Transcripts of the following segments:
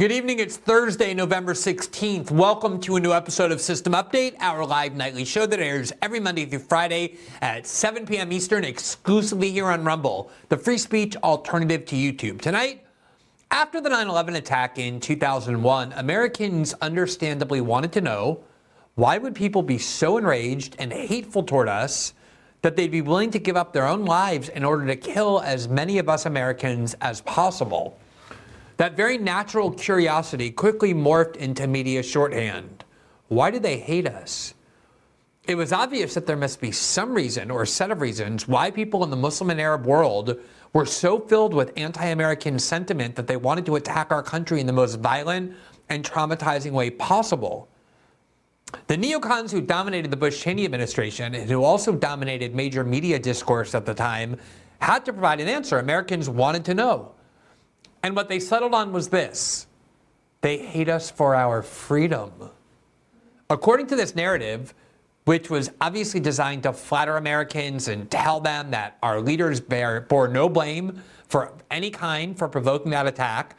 Good evening. It's Thursday, November 16th. Welcome to a new episode of System Update, our live nightly show that airs every Monday through Friday at 7 p.m. Eastern, exclusively here on Rumble, the free speech alternative to YouTube. Tonight, after the 9 11 attack in 2001, Americans understandably wanted to know why would people be so enraged and hateful toward us that they'd be willing to give up their own lives in order to kill as many of us Americans as possible. That very natural curiosity quickly morphed into media shorthand. Why do they hate us? It was obvious that there must be some reason or set of reasons why people in the Muslim and Arab world were so filled with anti American sentiment that they wanted to attack our country in the most violent and traumatizing way possible. The neocons who dominated the Bush Cheney administration and who also dominated major media discourse at the time had to provide an answer Americans wanted to know. And what they settled on was this they hate us for our freedom. According to this narrative, which was obviously designed to flatter Americans and tell them that our leaders bear, bore no blame for any kind for provoking that attack,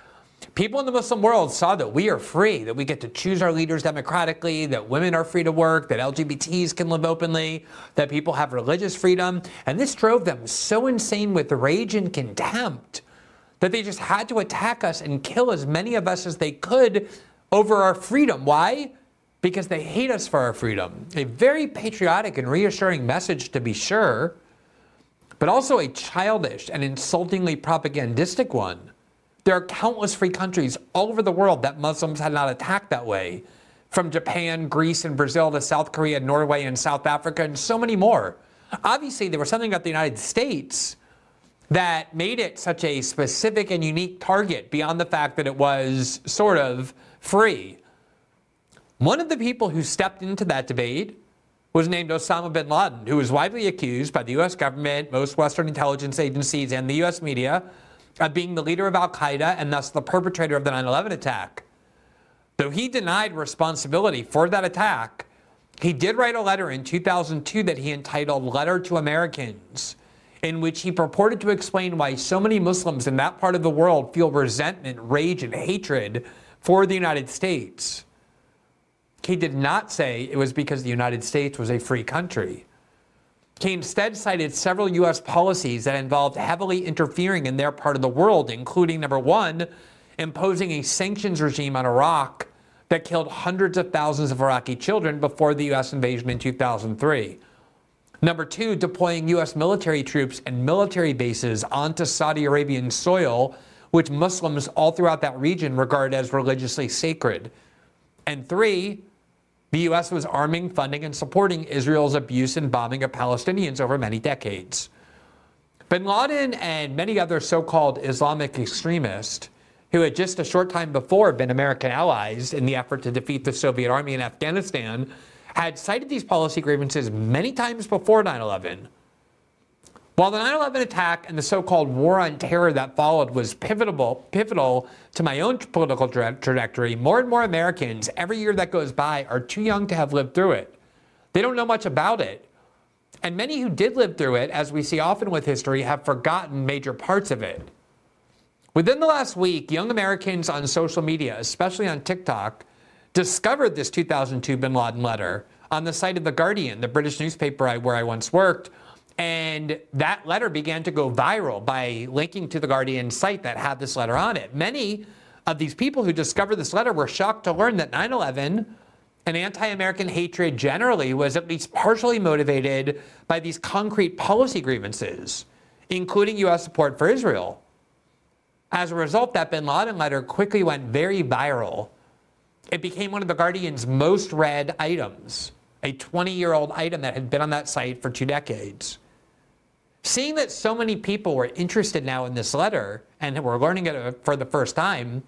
People in the Muslim world saw that we are free, that we get to choose our leaders democratically, that women are free to work, that LGBTs can live openly, that people have religious freedom. And this drove them so insane with rage and contempt that they just had to attack us and kill as many of us as they could over our freedom. Why? Because they hate us for our freedom. A very patriotic and reassuring message, to be sure, but also a childish and insultingly propagandistic one. There are countless free countries all over the world that Muslims had not attacked that way, from Japan, Greece, and Brazil to South Korea, Norway, and South Africa, and so many more. Obviously, there was something about the United States that made it such a specific and unique target beyond the fact that it was sort of free. One of the people who stepped into that debate was named Osama bin Laden, who was widely accused by the US government, most Western intelligence agencies, and the US media of being the leader of Al Qaeda and thus the perpetrator of the 9 11 attack. Though he denied responsibility for that attack, he did write a letter in 2002 that he entitled Letter to Americans, in which he purported to explain why so many Muslims in that part of the world feel resentment, rage, and hatred for the United States. He did not say it was because the United States was a free country. He instead cited several U.S. policies that involved heavily interfering in their part of the world, including number one, imposing a sanctions regime on Iraq that killed hundreds of thousands of Iraqi children before the U.S. invasion in 2003. Number two, deploying U.S. military troops and military bases onto Saudi Arabian soil, which Muslims all throughout that region regard as religiously sacred. And three, the U.S. was arming, funding, and supporting Israel's abuse and bombing of Palestinians over many decades. Bin Laden and many other so called Islamic extremists, who had just a short time before been American allies in the effort to defeat the Soviet army in Afghanistan, had cited these policy grievances many times before 9 11. While the 9 11 attack and the so called war on terror that followed was pivotal, pivotal to my own political tra- trajectory, more and more Americans, every year that goes by, are too young to have lived through it. They don't know much about it. And many who did live through it, as we see often with history, have forgotten major parts of it. Within the last week, young Americans on social media, especially on TikTok, discovered this 2002 bin Laden letter on the site of The Guardian, the British newspaper where I once worked, and that letter began to go viral by linking to the Guardian site that had this letter on it. Many of these people who discovered this letter were shocked to learn that 9 11 and anti American hatred generally was at least partially motivated by these concrete policy grievances, including U.S. support for Israel. As a result, that bin Laden letter quickly went very viral. It became one of the Guardian's most read items a 20 year old item that had been on that site for two decades. Seeing that so many people were interested now in this letter and were learning it uh, for the first time,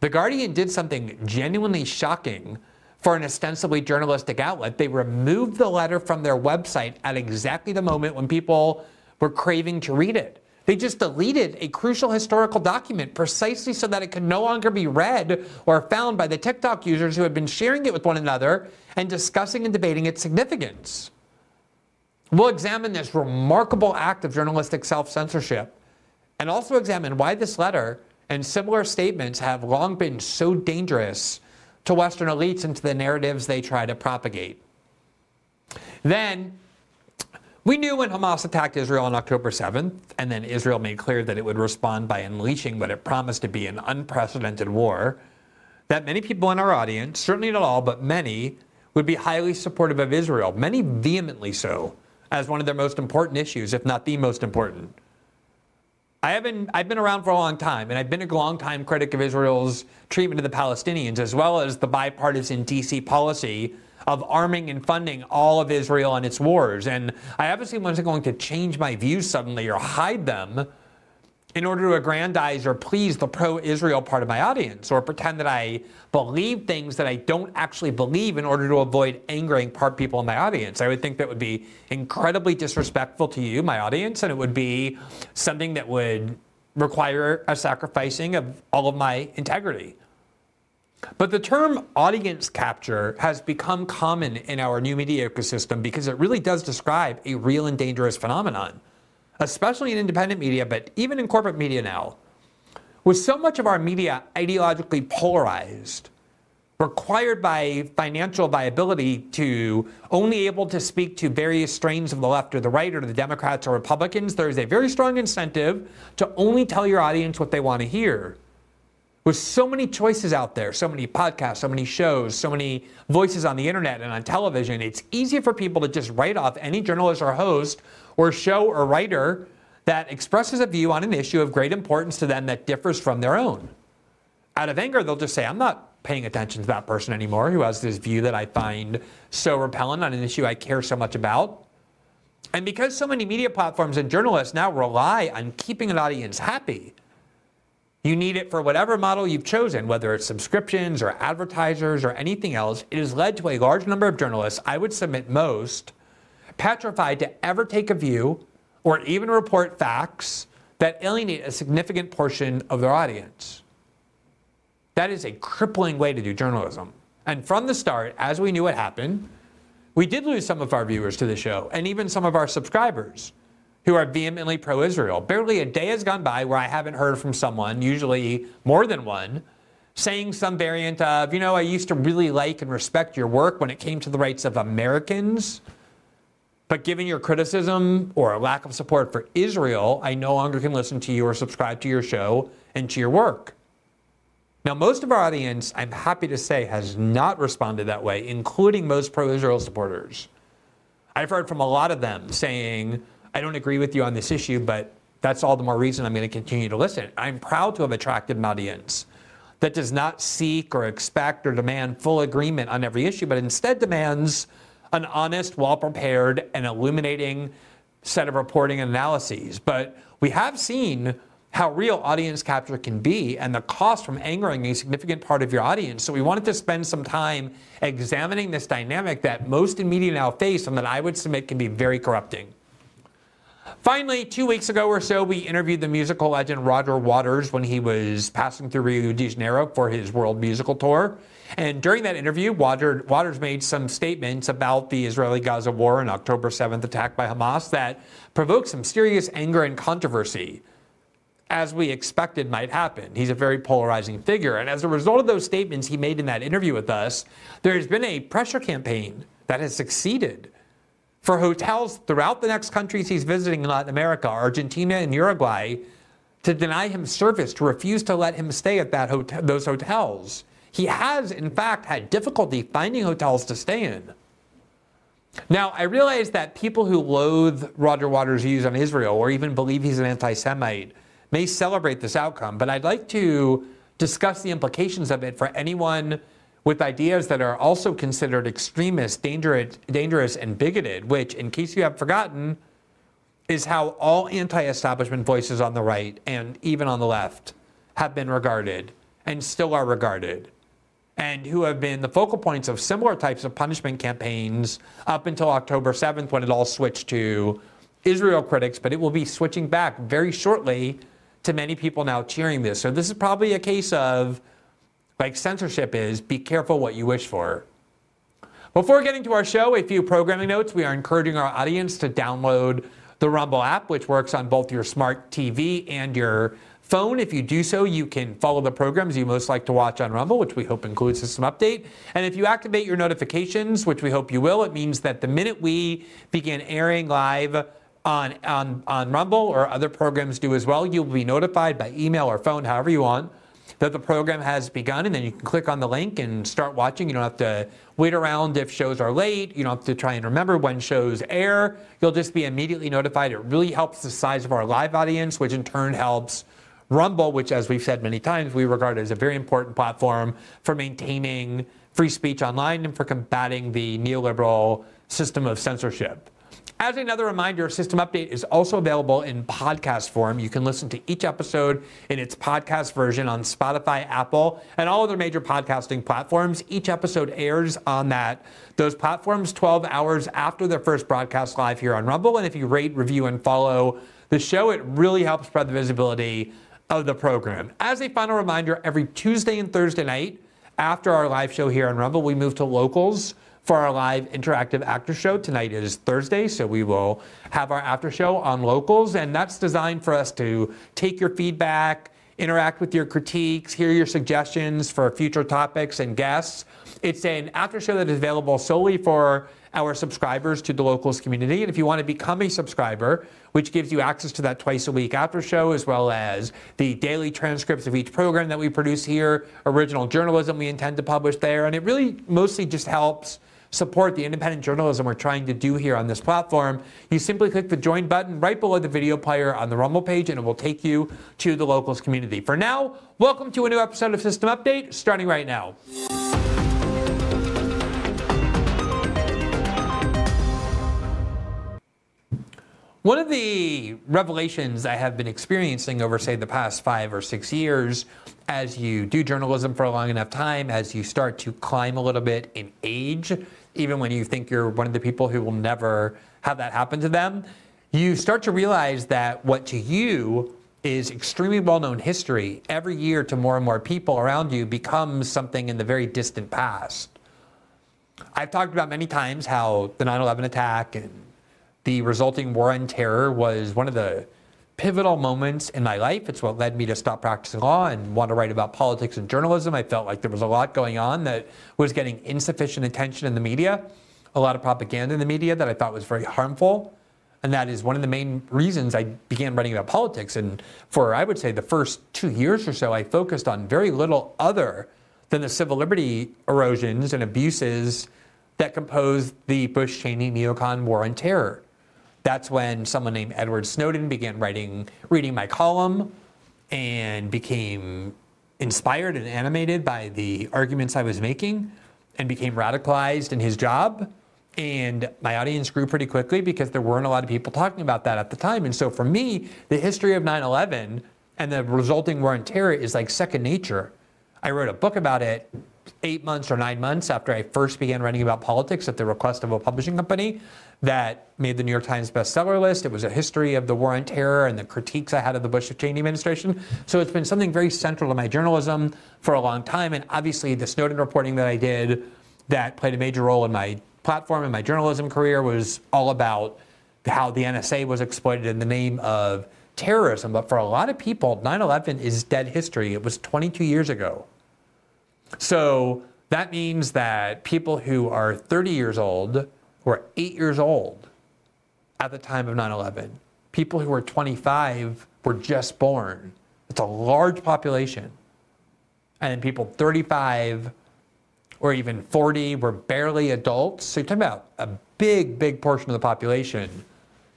The Guardian did something genuinely shocking for an ostensibly journalistic outlet. They removed the letter from their website at exactly the moment when people were craving to read it. They just deleted a crucial historical document precisely so that it could no longer be read or found by the TikTok users who had been sharing it with one another and discussing and debating its significance. We'll examine this remarkable act of journalistic self censorship and also examine why this letter And similar statements have long been so dangerous to Western elites and to the narratives they try to propagate. Then, we knew when Hamas attacked Israel on October 7th, and then Israel made clear that it would respond by unleashing what it promised to be an unprecedented war, that many people in our audience, certainly not all, but many, would be highly supportive of Israel, many vehemently so, as one of their most important issues, if not the most important. I have been, I've been around for a long time, and I've been a long time critic of Israel's treatment of the Palestinians, as well as the bipartisan DC policy of arming and funding all of Israel and its wars. And I obviously wasn't going to change my views suddenly or hide them in order to aggrandize or please the pro Israel part of my audience or pretend that I believe things that I don't actually believe in order to avoid angering part people in my audience. I would think that would be incredibly disrespectful to you, my audience, and it would be something that would require a sacrificing of all of my integrity. But the term audience capture has become common in our new media ecosystem because it really does describe a real and dangerous phenomenon especially in independent media, but even in corporate media now, with so much of our media ideologically polarized, required by financial viability to only able to speak to various strains of the left or the right or the Democrats or Republicans, there is a very strong incentive to only tell your audience what they want to hear. With so many choices out there, so many podcasts, so many shows, so many voices on the internet and on television, it's easy for people to just write off any journalist or host or show or writer that expresses a view on an issue of great importance to them that differs from their own. Out of anger, they'll just say, I'm not paying attention to that person anymore who has this view that I find so repellent on an issue I care so much about. And because so many media platforms and journalists now rely on keeping an audience happy, you need it for whatever model you've chosen, whether it's subscriptions or advertisers or anything else. It has led to a large number of journalists, I would submit most, petrified to ever take a view or even report facts that alienate a significant portion of their audience. That is a crippling way to do journalism. And from the start, as we knew it happened, we did lose some of our viewers to the show and even some of our subscribers who are vehemently pro Israel. Barely a day has gone by where I haven't heard from someone, usually more than one, saying some variant of, you know, I used to really like and respect your work when it came to the rights of Americans but given your criticism or lack of support for Israel, I no longer can listen to you or subscribe to your show and to your work. Now, most of our audience, I'm happy to say, has not responded that way, including most pro Israel supporters. I've heard from a lot of them saying, I don't agree with you on this issue, but that's all the more reason I'm going to continue to listen. I'm proud to have attracted an audience that does not seek or expect or demand full agreement on every issue, but instead demands an honest, well prepared, and illuminating set of reporting and analyses. But we have seen how real audience capture can be and the cost from angering a significant part of your audience. So we wanted to spend some time examining this dynamic that most in media now face and that I would submit can be very corrupting. Finally, two weeks ago or so, we interviewed the musical legend Roger Waters when he was passing through Rio de Janeiro for his world musical tour. And during that interview, Waters made some statements about the Israeli Gaza war and October 7th attack by Hamas that provoked some serious anger and controversy, as we expected might happen. He's a very polarizing figure. And as a result of those statements he made in that interview with us, there's been a pressure campaign that has succeeded for hotels throughout the next countries he's visiting in Latin America, Argentina and Uruguay, to deny him service, to refuse to let him stay at that hotel, those hotels. He has, in fact, had difficulty finding hotels to stay in. Now, I realize that people who loathe Roger Waters' views on Israel or even believe he's an anti Semite may celebrate this outcome, but I'd like to discuss the implications of it for anyone with ideas that are also considered extremist, dangerous, dangerous and bigoted, which, in case you have forgotten, is how all anti establishment voices on the right and even on the left have been regarded and still are regarded and who have been the focal points of similar types of punishment campaigns up until October 7th when it all switched to Israel critics, but it will be switching back very shortly to many people now cheering this. So this is probably a case of like censorship is be careful what you wish for. Before getting to our show, a few programming notes. We are encouraging our audience to download the Rumble app, which works on both your smart TV and your phone. If you do so, you can follow the programs you most like to watch on Rumble, which we hope includes System Update. And if you activate your notifications, which we hope you will, it means that the minute we begin airing live on, on, on Rumble or other programs do as well, you'll be notified by email or phone, however you want, that the program has begun. And then you can click on the link and start watching. You don't have to wait around if shows are late. You don't have to try and remember when shows air. You'll just be immediately notified. It really helps the size of our live audience, which in turn helps Rumble, which, as we've said many times, we regard as a very important platform for maintaining free speech online and for combating the neoliberal system of censorship. As another reminder, System Update is also available in podcast form. You can listen to each episode in its podcast version on Spotify, Apple, and all other major podcasting platforms. Each episode airs on that those platforms 12 hours after their first broadcast live here on Rumble. And if you rate, review, and follow the show, it really helps spread the visibility of the program. As a final reminder, every Tuesday and Thursday night after our live show here on Rumble, we move to locals for our live interactive after show. Tonight is Thursday, so we will have our after show on locals, and that's designed for us to take your feedback, interact with your critiques, hear your suggestions for future topics and guests. It's an after show that is available solely for our subscribers to the locals community. And if you want to become a subscriber, which gives you access to that twice a week after show, as well as the daily transcripts of each program that we produce here, original journalism we intend to publish there. And it really mostly just helps support the independent journalism we're trying to do here on this platform, you simply click the join button right below the video player on the Rumble page and it will take you to the locals community. For now, welcome to a new episode of System Update starting right now. One of the revelations I have been experiencing over, say, the past five or six years, as you do journalism for a long enough time, as you start to climb a little bit in age, even when you think you're one of the people who will never have that happen to them, you start to realize that what to you is extremely well known history every year to more and more people around you becomes something in the very distant past. I've talked about many times how the 9 11 attack and the resulting war on terror was one of the pivotal moments in my life. It's what led me to stop practicing law and want to write about politics and journalism. I felt like there was a lot going on that was getting insufficient attention in the media, a lot of propaganda in the media that I thought was very harmful. And that is one of the main reasons I began writing about politics. And for, I would say, the first two years or so, I focused on very little other than the civil liberty erosions and abuses that composed the Bush Cheney neocon war on terror. That's when someone named Edward Snowden began writing, reading my column and became inspired and animated by the arguments I was making and became radicalized in his job. And my audience grew pretty quickly because there weren't a lot of people talking about that at the time. And so for me, the history of 9 11 and the resulting war on terror is like second nature. I wrote a book about it eight months or nine months after I first began writing about politics at the request of a publishing company that made the New York Times bestseller list. It was a history of the war on terror and the critiques I had of the Bush Cheney administration. So it's been something very central to my journalism for a long time. And obviously, the Snowden reporting that I did that played a major role in my platform and my journalism career was all about how the NSA was exploited in the name of terrorism. But for a lot of people, 9 11 is dead history. It was 22 years ago. So that means that people who are 30 years old, who are eight years old at the time of 9 11, people who are 25 were just born. It's a large population. And people 35 or even 40 were barely adults. So you're talking about a big, big portion of the population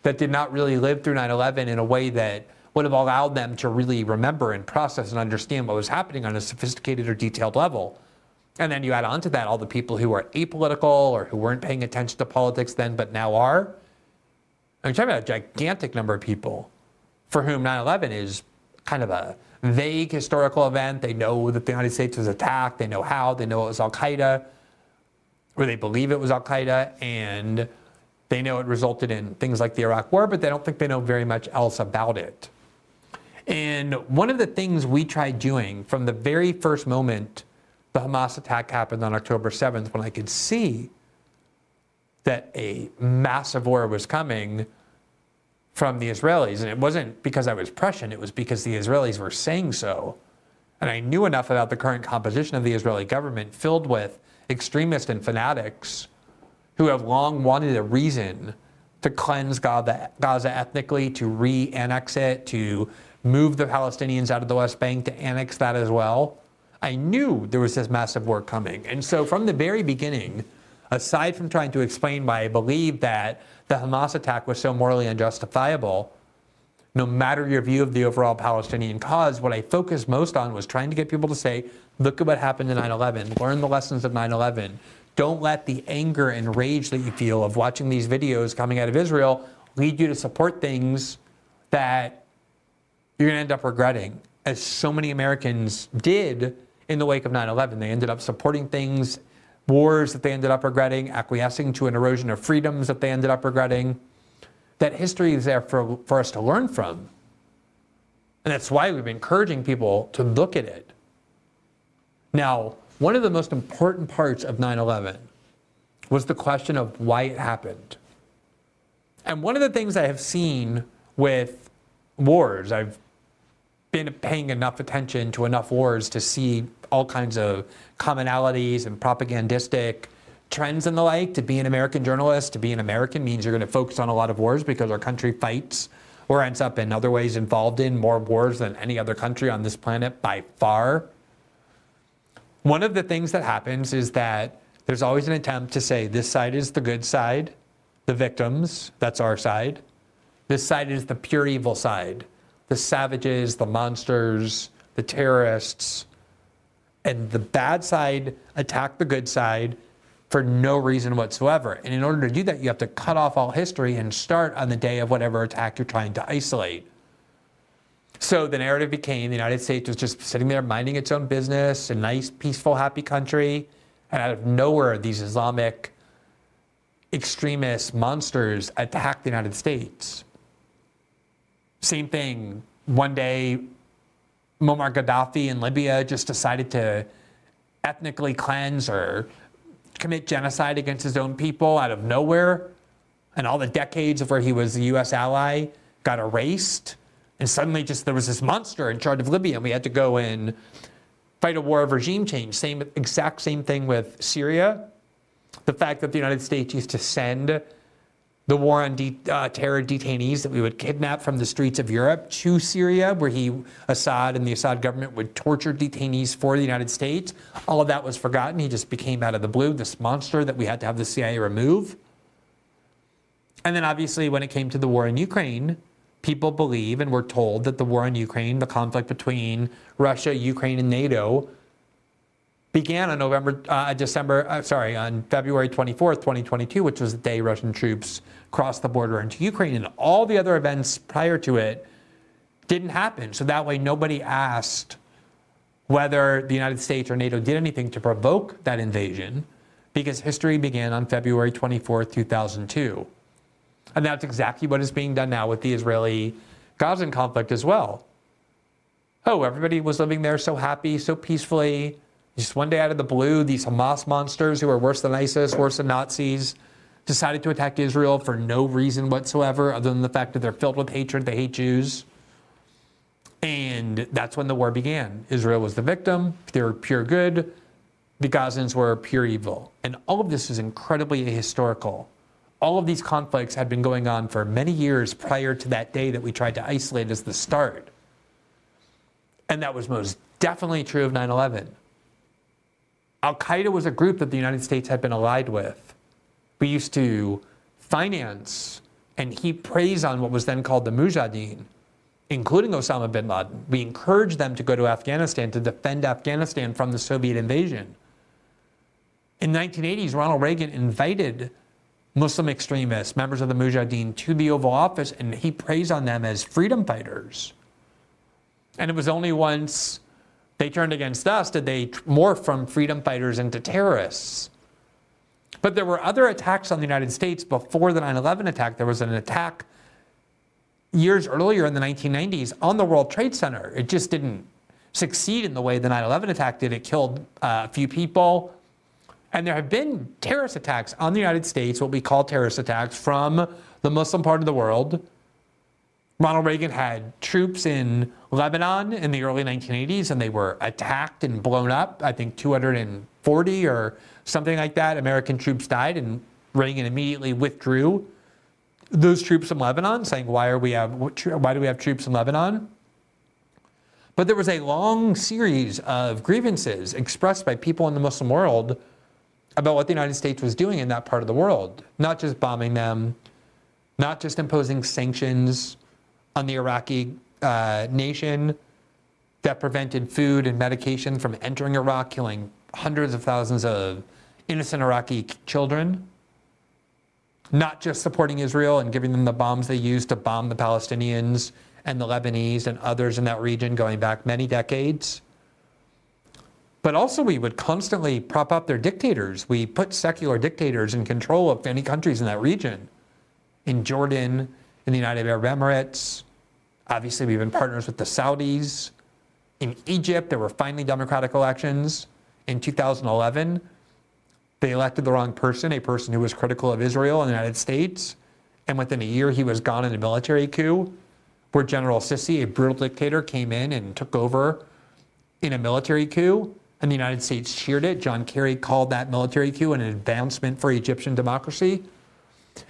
that did not really live through 9 11 in a way that would have allowed them to really remember and process and understand what was happening on a sophisticated or detailed level. And then you add on to that all the people who are apolitical or who weren't paying attention to politics then but now are. I'm talking about a gigantic number of people for whom 9 11 is kind of a vague historical event. They know that the United States was attacked, they know how, they know it was Al Qaeda, or they believe it was Al Qaeda, and they know it resulted in things like the Iraq War, but they don't think they know very much else about it. And one of the things we tried doing from the very first moment the Hamas attack happened on October 7th, when I could see that a massive war was coming from the Israelis. And it wasn't because I was Prussian, it was because the Israelis were saying so. And I knew enough about the current composition of the Israeli government filled with extremists and fanatics who have long wanted a reason to cleanse Gaza, Gaza ethnically, to re annex it, to move the Palestinians out of the West Bank, to annex that as well. I knew there was this massive war coming. And so from the very beginning, aside from trying to explain why I believe that the Hamas attack was so morally unjustifiable, no matter your view of the overall Palestinian cause, what I focused most on was trying to get people to say, look at what happened in 9 11, learn the lessons of 9 11. Don't let the anger and rage that you feel of watching these videos coming out of Israel lead you to support things that you're going to end up regretting, as so many Americans did in the wake of 9 11. They ended up supporting things, wars that they ended up regretting, acquiescing to an erosion of freedoms that they ended up regretting that history is there for, for us to learn from. And that's why we've been encouraging people to look at it. Now, one of the most important parts of 9 11 was the question of why it happened. And one of the things I have seen with wars, I've been paying enough attention to enough wars to see all kinds of commonalities and propagandistic trends and the like. To be an American journalist, to be an American means you're going to focus on a lot of wars because our country fights or ends up in other ways involved in more wars than any other country on this planet by far. One of the things that happens is that there's always an attempt to say this side is the good side, the victims, that's our side. This side is the pure evil side, the savages, the monsters, the terrorists. And the bad side attack the good side for no reason whatsoever. And in order to do that, you have to cut off all history and start on the day of whatever attack you're trying to isolate. So the narrative became the United States was just sitting there minding its own business, a nice, peaceful, happy country. And out of nowhere, these Islamic extremist monsters attacked the United States. Same thing. One day, Muammar Gaddafi in Libya just decided to ethnically cleanse or commit genocide against his own people out of nowhere, and all the decades of where he was a U.S. ally got erased, and suddenly just there was this monster in charge of Libya, and we had to go and fight a war of regime change. Same exact same thing with Syria. The fact that the United States used to send the war on de- uh, terror detainees that we would kidnap from the streets of Europe to Syria, where he, Assad and the Assad government would torture detainees for the United States. All of that was forgotten. He just became out of the blue this monster that we had to have the CIA remove. And then, obviously, when it came to the war in Ukraine, people believe and were told that the war in Ukraine, the conflict between Russia, Ukraine, and NATO, began on November, uh, December, uh, sorry, on February 24th, 2022, which was the day Russian troops crossed the border into Ukraine. And all the other events prior to it didn't happen. So that way, nobody asked whether the United States or NATO did anything to provoke that invasion because history began on February 24th, 2002. And that's exactly what is being done now with the Israeli Gaza conflict as well. Oh, everybody was living there so happy, so peacefully just one day out of the blue, these Hamas monsters who are worse than ISIS, worse than Nazis, decided to attack Israel for no reason whatsoever other than the fact that they're filled with hatred. They hate Jews. And that's when the war began. Israel was the victim, they were pure good, the Gazans were pure evil. And all of this is incredibly ahistorical. All of these conflicts had been going on for many years prior to that day that we tried to isolate as the start. And that was most definitely true of 9 11. Al Qaeda was a group that the United States had been allied with. We used to finance and heap praise on what was then called the Mujahideen, including Osama bin Laden. We encouraged them to go to Afghanistan to defend Afghanistan from the Soviet invasion. In the 1980s, Ronald Reagan invited Muslim extremists, members of the Mujahideen, to the Oval Office, and he praised on them as freedom fighters. And it was only once they turned against us. Did they morph from freedom fighters into terrorists? But there were other attacks on the United States before the 9 11 attack. There was an attack years earlier in the 1990s on the World Trade Center. It just didn't succeed in the way the 9 11 attack did. It killed uh, a few people. And there have been terrorist attacks on the United States, what we call terrorist attacks, from the Muslim part of the world Ronald Reagan had troops in Lebanon in the early 1980s and they were attacked and blown up. I think 240 or something like that. American troops died and Reagan immediately withdrew those troops from Lebanon, saying, why, are we have, why do we have troops in Lebanon? But there was a long series of grievances expressed by people in the Muslim world about what the United States was doing in that part of the world, not just bombing them, not just imposing sanctions on the Iraqi uh, nation that prevented food and medication from entering Iraq, killing hundreds of thousands of innocent Iraqi children. Not just supporting Israel and giving them the bombs they used to bomb the Palestinians and the Lebanese and others in that region going back many decades. But also, we would constantly prop up their dictators. We put secular dictators in control of many countries in that region. In Jordan, in the United Arab Emirates, Obviously, we've been partners with the Saudis. In Egypt, there were finally democratic elections. In 2011, they elected the wrong person, a person who was critical of Israel and the United States. And within a year, he was gone in a military coup where General Sisi, a brutal dictator, came in and took over in a military coup. And the United States cheered it. John Kerry called that military coup an advancement for Egyptian democracy.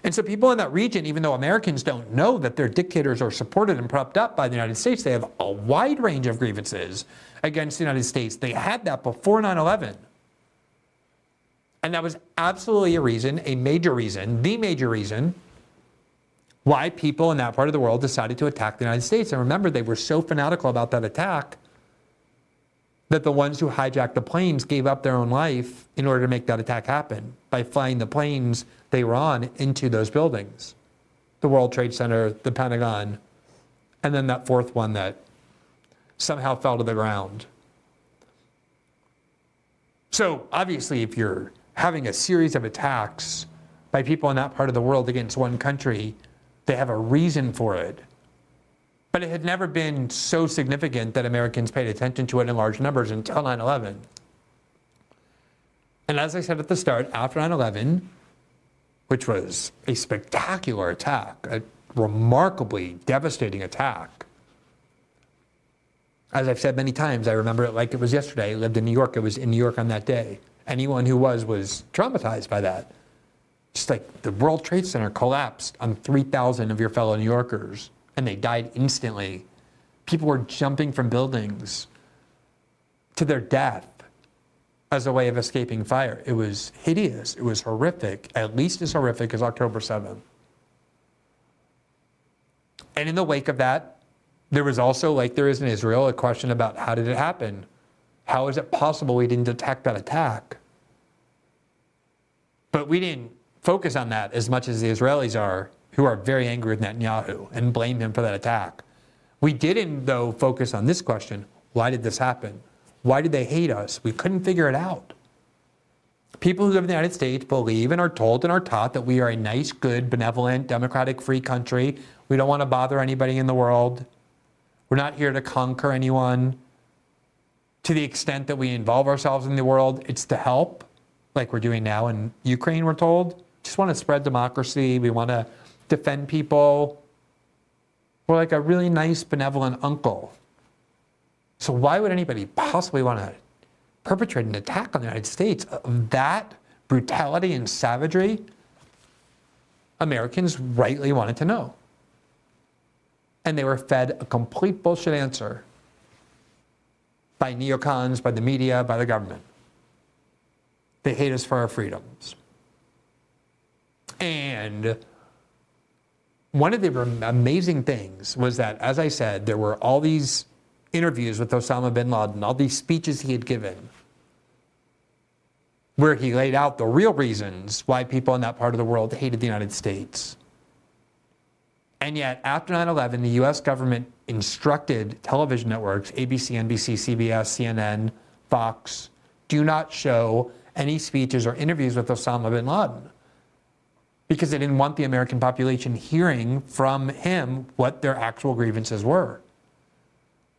And so people in that region, even though Americans don't know that their dictators are supported and propped up by the United States, they have a wide range of grievances against the United States. They had that before 9 11. And that was absolutely a reason, a major reason, the major reason why people in that part of the world decided to attack the United States. And remember, they were so fanatical about that attack that the ones who hijacked the planes gave up their own life in order to make that attack happen by flying the planes they were on into those buildings the World Trade Center, the Pentagon, and then that fourth one that somehow fell to the ground. So, obviously, if you're having a series of attacks by people in that part of the world against one country, they have a reason for it. But it had never been so significant that Americans paid attention to it in large numbers until 9 11. And as I said at the start, after 9 11, which was a spectacular attack, a remarkably devastating attack. As I've said many times, I remember it like it was yesterday. I lived in New York. it was in New York on that day. Anyone who was was traumatized by that. Just like the World Trade Center collapsed on 3,000 of your fellow New Yorkers and they died instantly. People were jumping from buildings to their death as a way of escaping fire. It was hideous. It was horrific, at least as horrific as October 7th. And in the wake of that, there was also, like there is in Israel, a question about how did it happen? How is it possible we didn't detect that attack? But we didn't focus on that as much as the Israelis are, who are very angry with Netanyahu and blame him for that attack. We didn't, though, focus on this question why did this happen? Why did they hate us? We couldn't figure it out. People who live in the United States believe and are told and are taught that we are a nice, good, benevolent, democratic, free country. We don't want to bother anybody in the world. We're not here to conquer anyone. To the extent that we involve ourselves in the world, it's to help, like we're doing now in Ukraine, we're told. Just want to spread democracy. We want to defend people. We're like a really nice, benevolent uncle so why would anybody possibly want to perpetrate an attack on the United States of that brutality and savagery? Americans rightly wanted to know. And they were fed a complete bullshit answer by neocons, by the media, by the government. They hate us for our freedoms. And one of the amazing things was that, as I said, there were all these interviews with Osama bin Laden, all these speeches he had given, where he laid out the real reasons why people in that part of the world hated the United States. And yet, after 9 11, the US government instructed television networks, ABC, NBC, CBS, CNN, Fox, do not show any speeches or interviews with Osama bin Laden because they didn't want the American population hearing from him what their actual grievances were.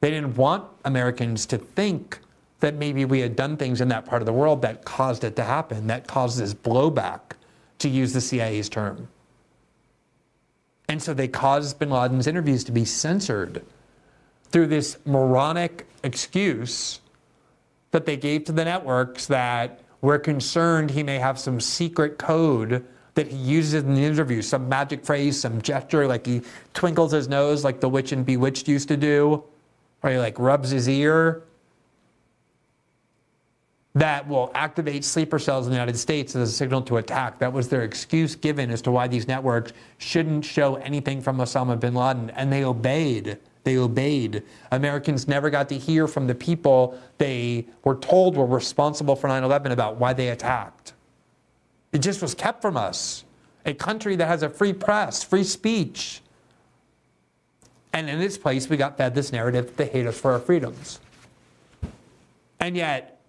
They didn't want Americans to think that maybe we had done things in that part of the world that caused it to happen, that caused this blowback, to use the CIA's term. And so they caused bin Laden's interviews to be censored through this moronic excuse that they gave to the networks that we're concerned he may have some secret code that he uses in the interview, some magic phrase, some gesture, like he twinkles his nose like the witch and bewitched used to do, or he like rubs his ear. That will activate sleeper cells in the United States as a signal to attack. That was their excuse given as to why these networks shouldn't show anything from Osama bin Laden, and they obeyed. They obeyed. Americans never got to hear from the people they were told were responsible for 9 11 about why they attacked. It just was kept from us. A country that has a free press, free speech. And in its place, we got fed this narrative that they hate us for our freedoms. And yet,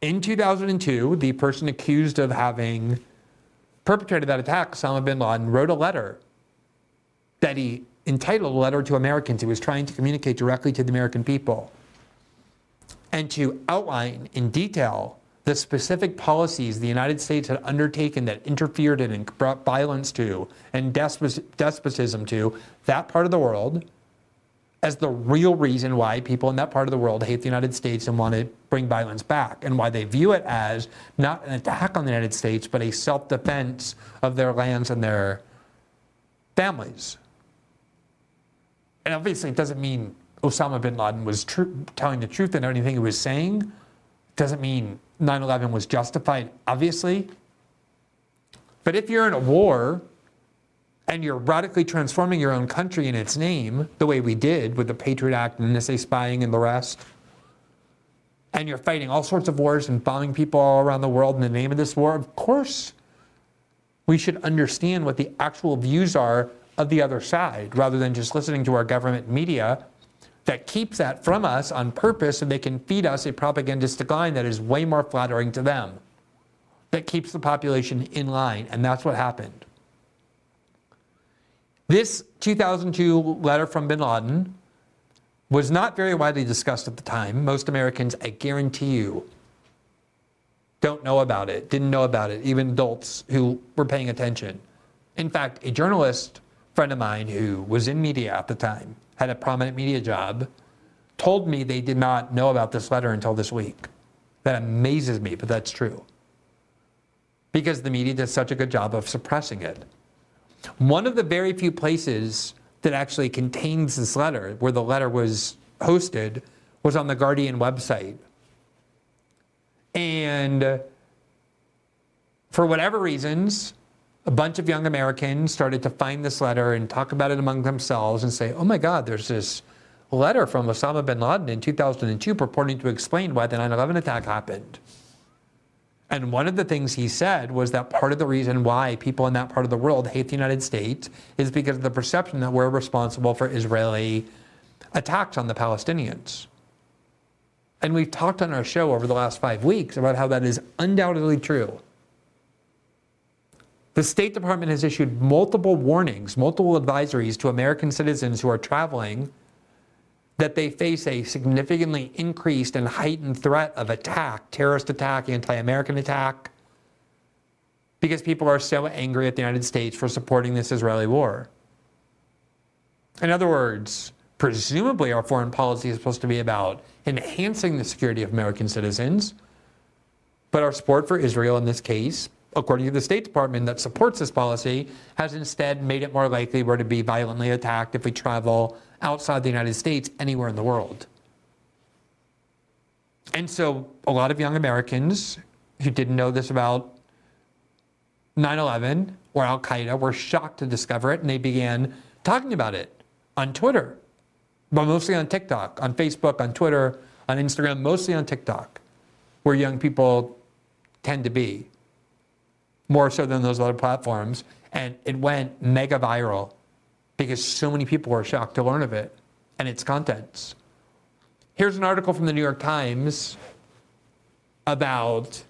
in 2002, the person accused of having perpetrated that attack, Osama bin Laden, wrote a letter that he entitled a letter to Americans. He was trying to communicate directly to the American people and to outline in detail the specific policies the United States had undertaken that interfered in and brought violence to and despotism to that part of the world as the real reason why people in that part of the world hate the United States and want to bring violence back, and why they view it as not an attack on the United States, but a self defense of their lands and their families and obviously it doesn't mean Osama bin Laden was tr- telling the truth in anything he was saying. It doesn't mean 9 11 was justified, obviously. But if you're in a war and you're radically transforming your own country in its name, the way we did with the Patriot Act and NSA spying and the rest, and you're fighting all sorts of wars and bombing people all around the world in the name of this war, of course, we should understand what the actual views are of the other side rather than just listening to our government media that keeps that from us on purpose so they can feed us a propagandistic line that is way more flattering to them, that keeps the population in line. And that's what happened. This 2002 letter from bin Laden was not very widely discussed at the time. Most Americans, I guarantee you, don't know about it, didn't know about it, even adults who were paying attention. In fact, a journalist friend of mine who was in media at the time, had a prominent media job, told me they did not know about this letter until this week. That amazes me, but that's true. Because the media does such a good job of suppressing it. One of the very few places that actually contains this letter, where the letter was hosted, was on the Guardian website. And for whatever reasons, a bunch of young Americans started to find this letter and talk about it among themselves and say, oh my God, there's this letter from Osama bin Laden in 2002 purporting to explain why the 9 11 attack happened. And one of the things he said was that part of the reason why people in that part of the world hate the United States is because of the perception that we're responsible for Israeli attacks on the Palestinians. And we've talked on our show over the last five weeks about how that is undoubtedly true. The State Department has issued multiple warnings, multiple advisories to American citizens who are traveling that they face a significantly increased and heightened threat of attack, terrorist attack, anti American attack, because people are so angry at the United States for supporting this Israeli war. In other words, presumably our foreign policy is supposed to be about enhancing the security of American citizens, but our support for Israel in this case according to the State Department that supports this policy, has instead made it more likely we're to be violently attacked if we travel outside the United States anywhere in the world. And so a lot of young Americans who didn't know this about 9 11 or Al Qaeda were shocked to discover it and they began talking about it on Twitter, but mostly on TikTok, on Facebook, on Twitter, on Instagram, mostly on TikTok, where young people tend to be more so than those other platforms. And it went mega viral because so many people were shocked to learn of it and its contents. Here's an article from the New York Times about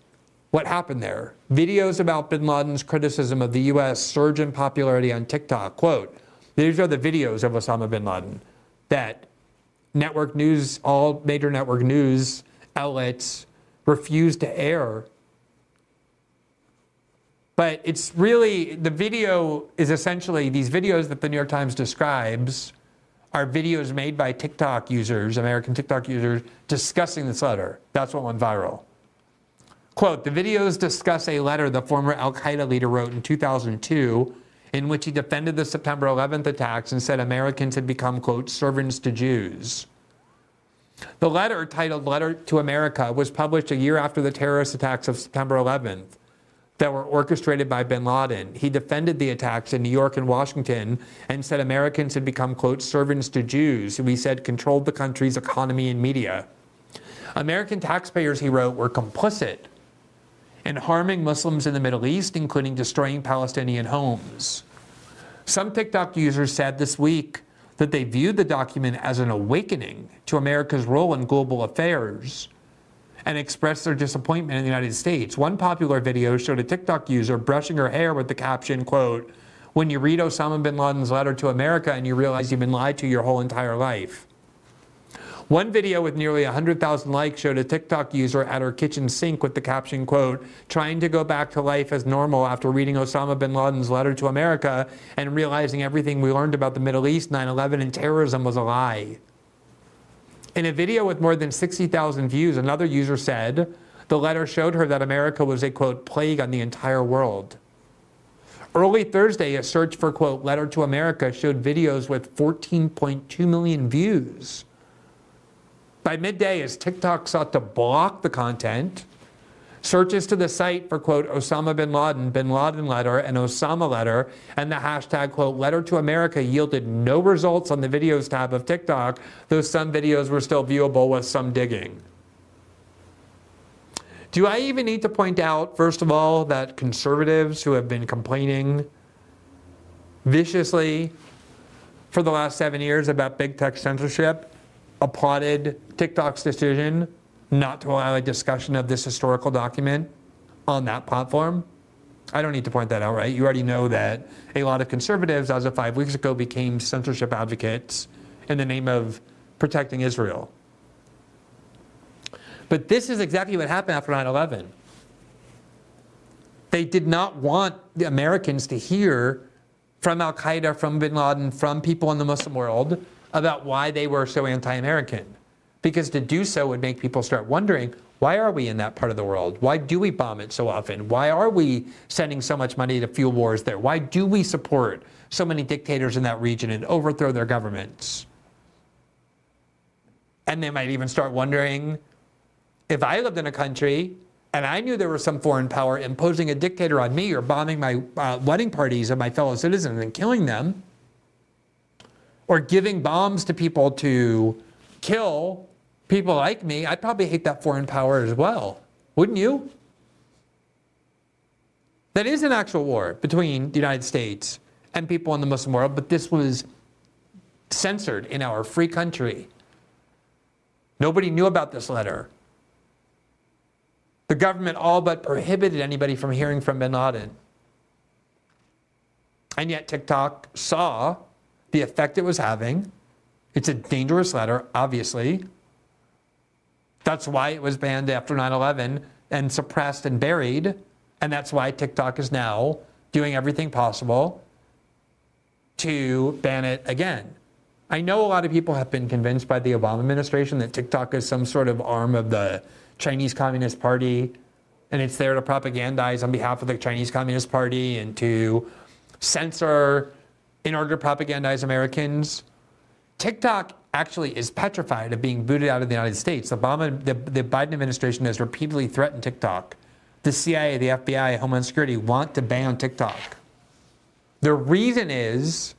what happened there. Videos about bin Laden's criticism of the U.S. surge in popularity on TikTok. Quote, these are the videos of Osama bin Laden that network news, all major network news outlets refused to air But it's really, the video is essentially these videos that the New York Times describes are videos made by TikTok users, American TikTok users, discussing this letter. That's what went viral. Quote The videos discuss a letter the former Al Qaeda leader wrote in 2002 in which he defended the September 11th attacks and said Americans had become, quote, servants to Jews. The letter, titled Letter to America, was published a year after the terrorist attacks of September 11th that were orchestrated by bin Laden. He defended the attacks in New York and Washington and said Americans had become, quote, servants to Jews, who he said controlled the country's economy and media. American taxpayers, he wrote, were complicit in harming Muslims in the Middle East, including destroying Palestinian homes. Some TikTok users said this week that they viewed the document as an awakening to America's role in global affairs and expressed their disappointment in the United States. One popular video showed a TikTok user brushing her hair with the caption, quote, when you read Osama bin Laden's letter to America and you realize you've been lied to your whole entire life. One video with nearly 100,000 likes showed a TikTok user at her kitchen sink with the caption, quote, trying to go back to life as normal after reading Osama bin Laden's letter to America and realizing everything we learned about the Middle East, 9-11, and terrorism was a lie. In a video with more than 60,000 views, another user said the letter showed her that America was a, quote, plague on the entire world. Early Thursday, a search for, quote, letter to America showed videos with 14.2 million views. By midday, as TikTok sought to block the content, Searches to the site for, quote, Osama bin Laden, bin Laden letter, and Osama letter, and the hashtag, quote, letter to America yielded no results on the videos tab of TikTok, though some videos were still viewable with some digging. Do I even need to point out, first of all, that conservatives who have been complaining viciously for the last seven years about big tech censorship applauded TikTok's decision not to allow a discussion of this historical document on that platform. I don't need to point that out, right? You already know that a lot of conservatives, as of five weeks ago, became censorship advocates in the name of protecting Israel. But this is exactly what happened after 9 11. They did not want the Americans to hear from Al Qaeda, from bin Laden, from people in the Muslim world about why they were so anti American because to do so would make people start wondering why are we in that part of the world? Why do we bomb it so often? Why are we sending so much money to fuel wars there? Why do we support so many dictators in that region and overthrow their governments? And they might even start wondering if I lived in a country and I knew there was some foreign power imposing a dictator on me or bombing my uh, wedding parties of my fellow citizens and killing them, or giving bombs to people to kill people like me, I'd probably hate that foreign power as well. Wouldn't you? That is an actual war between the United States and people in the Muslim world, but this was censored in our free country. Nobody knew about this letter. The government all but prohibited anybody from hearing from bin Laden. And yet TikTok saw the effect it was having. It's a dangerous letter, obviously. That's why it was banned after 9 11 and suppressed and buried. And that's why TikTok is now doing everything possible to ban it again. I know a lot of people have been convinced by the Obama administration that TikTok is some sort of arm of the Chinese Communist Party and it's there to propagandize on behalf of the Chinese Communist Party and to censor in order to propagandize Americans. TikTok actually is petrified of being booted out of the United States. Obama, the, the Biden administration has repeatedly threatened TikTok. The CIA, the FBI, Homeland Security want to ban TikTok. The reason is,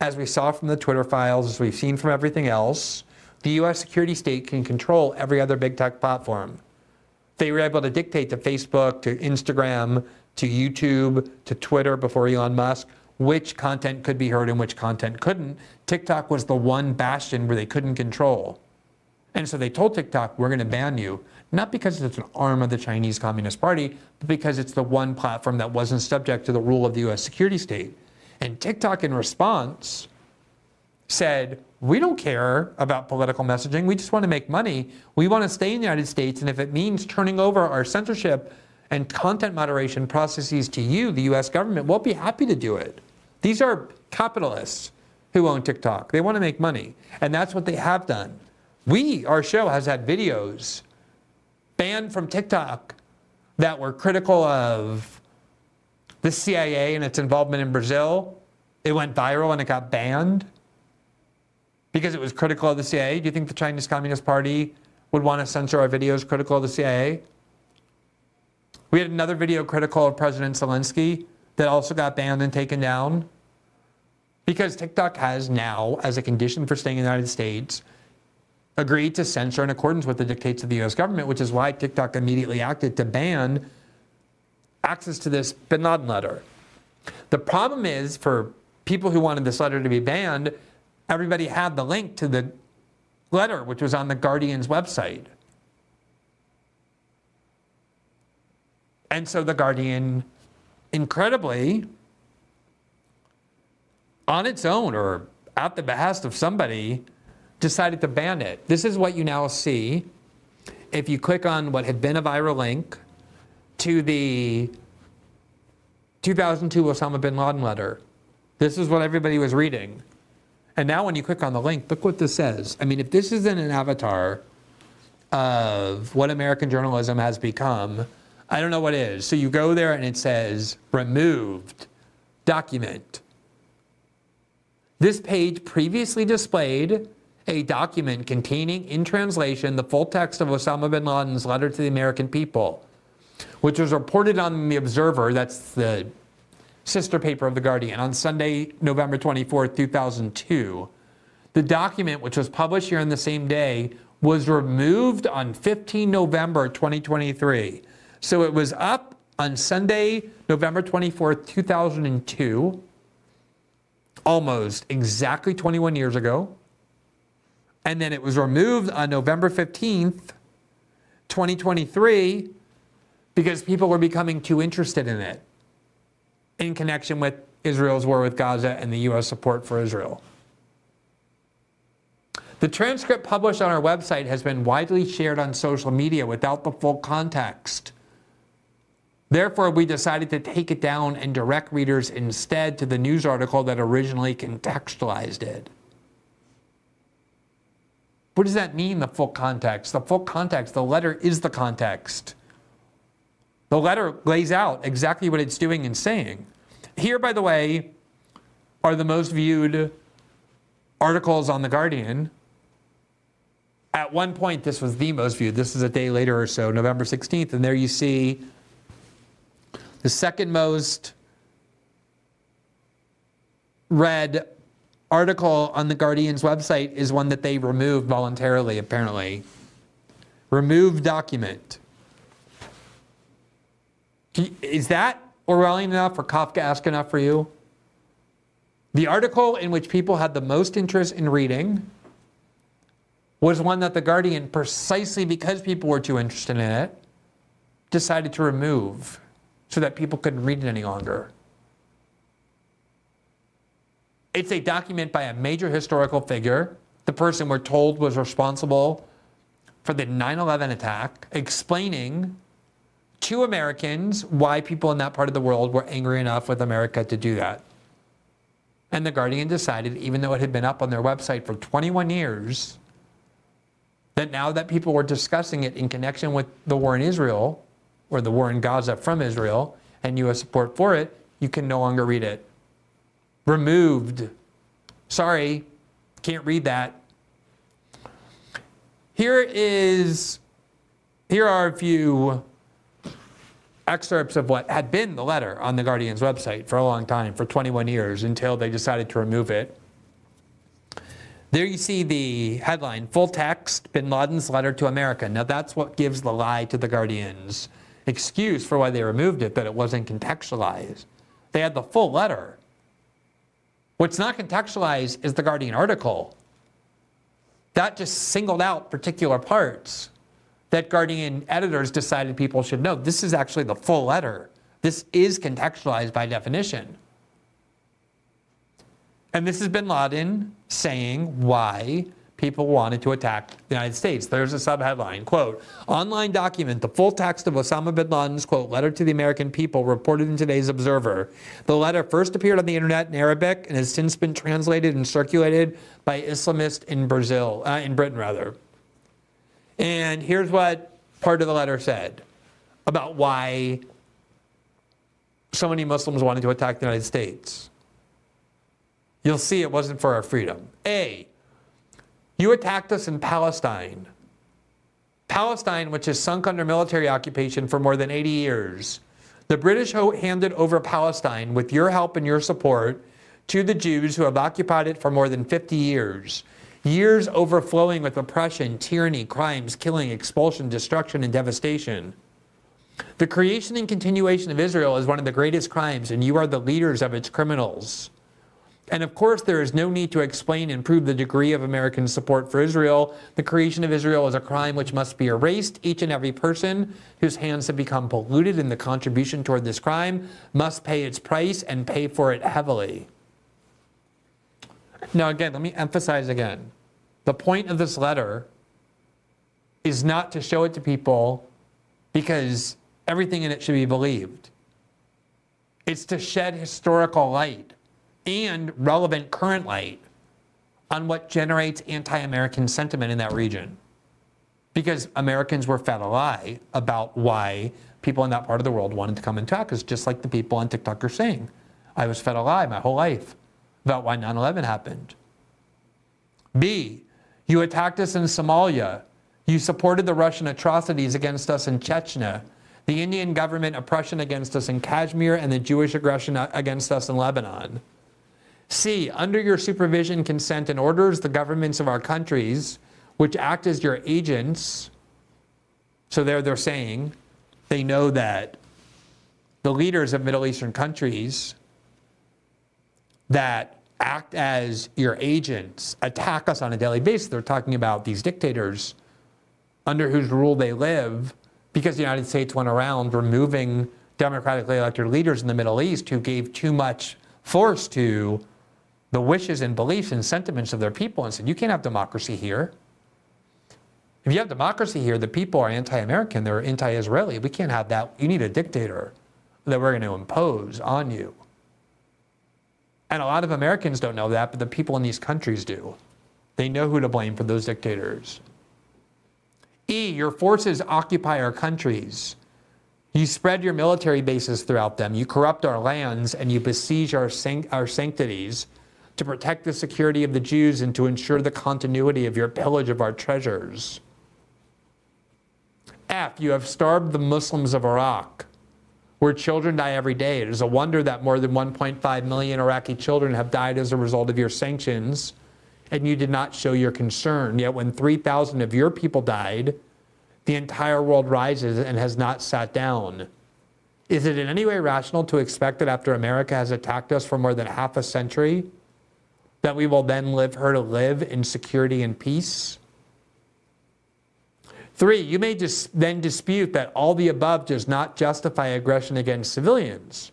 as we saw from the Twitter files, as we've seen from everything else, the US security state can control every other big tech platform. They were able to dictate to Facebook, to Instagram, to YouTube, to Twitter before Elon Musk which content could be heard and which content couldn't. TikTok was the one bastion where they couldn't control. And so they told TikTok, we're going to ban you, not because it's an arm of the Chinese Communist Party, but because it's the one platform that wasn't subject to the rule of the US security state. And TikTok, in response, said, we don't care about political messaging. We just want to make money. We want to stay in the United States. And if it means turning over our censorship and content moderation processes to you, the US government, won't be happy to do it. These are capitalists who own TikTok. They want to make money, and that's what they have done. We, our show, has had videos banned from TikTok that were critical of the CIA and its involvement in Brazil. It went viral and it got banned because it was critical of the CIA. Do you think the Chinese Communist Party would want to censor our videos critical of the CIA? We had another video critical of President Zelensky that also got banned and taken down because TikTok has now, as a condition for staying in the United States, agreed to censor in accordance with the dictates of the US government, which is why TikTok immediately acted to ban access to this bin Laden letter. The problem is for people who wanted this letter to be banned, everybody had the link to the letter, which was on the Guardian's website. And so the Guardian, incredibly, on its own or at the behest of somebody, decided to ban it. This is what you now see if you click on what had been a viral link to the 2002 Osama bin Laden letter. This is what everybody was reading. And now when you click on the link, look what this says. I mean, if this isn't an avatar of what American journalism has become, I don't know what is. So you go there and it says removed document. This page previously displayed a document containing in translation the full text of Osama bin Laden's letter to the American people, which was reported on The Observer, that's the sister paper of The Guardian, on Sunday, November 24, 2002. The document, which was published here on the same day, was removed on 15 November 2023. So it was up on Sunday, November 24, 2002, almost exactly 21 years ago. And then it was removed on November 15th, 2023, because people were becoming too interested in it in connection with Israel's war with Gaza and the U.S. support for Israel. The transcript published on our website has been widely shared on social media without the full context. Therefore, we decided to take it down and direct readers instead to the news article that originally contextualized it. What does that mean, the full context? The full context, the letter is the context. The letter lays out exactly what it's doing and saying. Here, by the way, are the most viewed articles on The Guardian. At one point, this was the most viewed. This is a day later or so, November 16th. And there you see the second most read article on the Guardian's website is one that they removed voluntarily, apparently. Remove document. Is that Orwellian enough or Kafkaesque enough for you? The article in which people had the most interest in reading was one that the Guardian, precisely because people were too interested in it, decided to remove so that people couldn't read it any longer. It's a document by a major historical figure, the person we're told was responsible for the 9 11 attack, explaining to Americans why people in that part of the world were angry enough with America to do that. And The Guardian decided, even though it had been up on their website for 21 years, that now that people were discussing it in connection with the war in Israel, or the war in Gaza from Israel, and U.S. support for it, you can no longer read it removed. Sorry, can't read that. Here is here are a few excerpts of what had been the letter on the Guardian's website for a long time, for 21 years, until they decided to remove it. There you see the headline, full text, bin Laden's letter to America. Now that's what gives the lie to the Guardian's excuse for why they removed it, that it wasn't contextualized. They had the full letter. What's not contextualized is the Guardian article. That just singled out particular parts that Guardian editors decided people should know. This is actually the full letter. This is contextualized by definition. And this is bin Laden saying why people wanted to attack the United States. There's a subheadline, quote, online document, the full text of Osama bin Laden's, quote, letter to the American people reported in today's Observer. The letter first appeared on the internet in Arabic and has since been translated and circulated by Islamists in Brazil, uh, in Britain rather. And here's what part of the letter said about why so many Muslims wanted to attack the United States. You'll see it wasn't for our freedom. A, you attacked us in Palestine. Palestine, which has sunk under military occupation for more than 80 years. The British handed over Palestine with your help and your support to the Jews who have occupied it for more than 50 years. Years overflowing with oppression, tyranny, crimes, killing, expulsion, destruction, and devastation. The creation and continuation of Israel is one of the greatest crimes, and you are the leaders of its criminals. And of course, there is no need to explain and prove the degree of American support for Israel. The creation of Israel is a crime which must be erased. Each and every person whose hands have become polluted in the contribution toward this crime must pay its price and pay for it heavily. Now, again, let me emphasize again the point of this letter is not to show it to people because everything in it should be believed. It's to shed historical light and relevant current light on what generates anti American sentiment in that region. Because Americans were fed a lie about why people in that part of the world wanted to come and attack us, just like the people on TikTok are saying. I was fed a lie my whole life about why 9 11 happened. B, you attacked us in Somalia. You supported the Russian atrocities against us in Chechnya, the Indian government oppression against us in Kashmir, and the Jewish aggression against us in Lebanon. C, under your supervision, consent, and orders, the governments of our countries, which act as your agents, so there they're saying they know that the leaders of Middle Eastern countries that act as your agents attack us on a daily basis. They're talking about these dictators under whose rule they live because the United States went around removing democratically elected leaders in the Middle East who gave too much force to the wishes and beliefs and sentiments of their people and said, You can't have democracy here. If you have democracy here, the people are anti American, they're anti Israeli. We can't have that. You need a dictator that we're going to impose on you. And a lot of Americans don't know that, but the people in these countries do. They know who to blame for those dictators. E, your forces occupy our countries. You spread your military bases throughout them. You corrupt our lands and you besiege our, sanct- our sanctities to protect the security of the Jews and to ensure the continuity of your pillage of our treasures. F, you have starved the Muslims of Iraq, where children die every day. It is a wonder that more than 1.5 million Iraqi children have died as a result of your sanctions, and you did not show your concern. Yet, when 3,000 of your people died, the entire world rises and has not sat down. Is it in any way rational to expect that after America has attacked us for more than half a century, that we will then live her to live in security and peace? Three, you may dis- then dispute that all the above does not justify aggression against civilians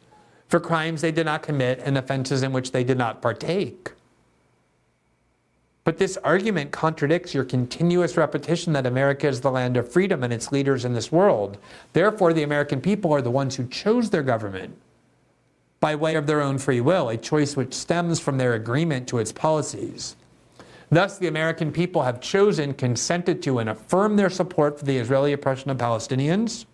for crimes they did not commit and offenses in which they did not partake. But this argument contradicts your continuous repetition that America is the land of freedom and its leaders in this world. Therefore, the American people are the ones who chose their government by way of their own free will, a choice which stems from their agreement to its policies. Thus, the American people have chosen, consented to, and affirmed their support for the Israeli oppression of Palestinians,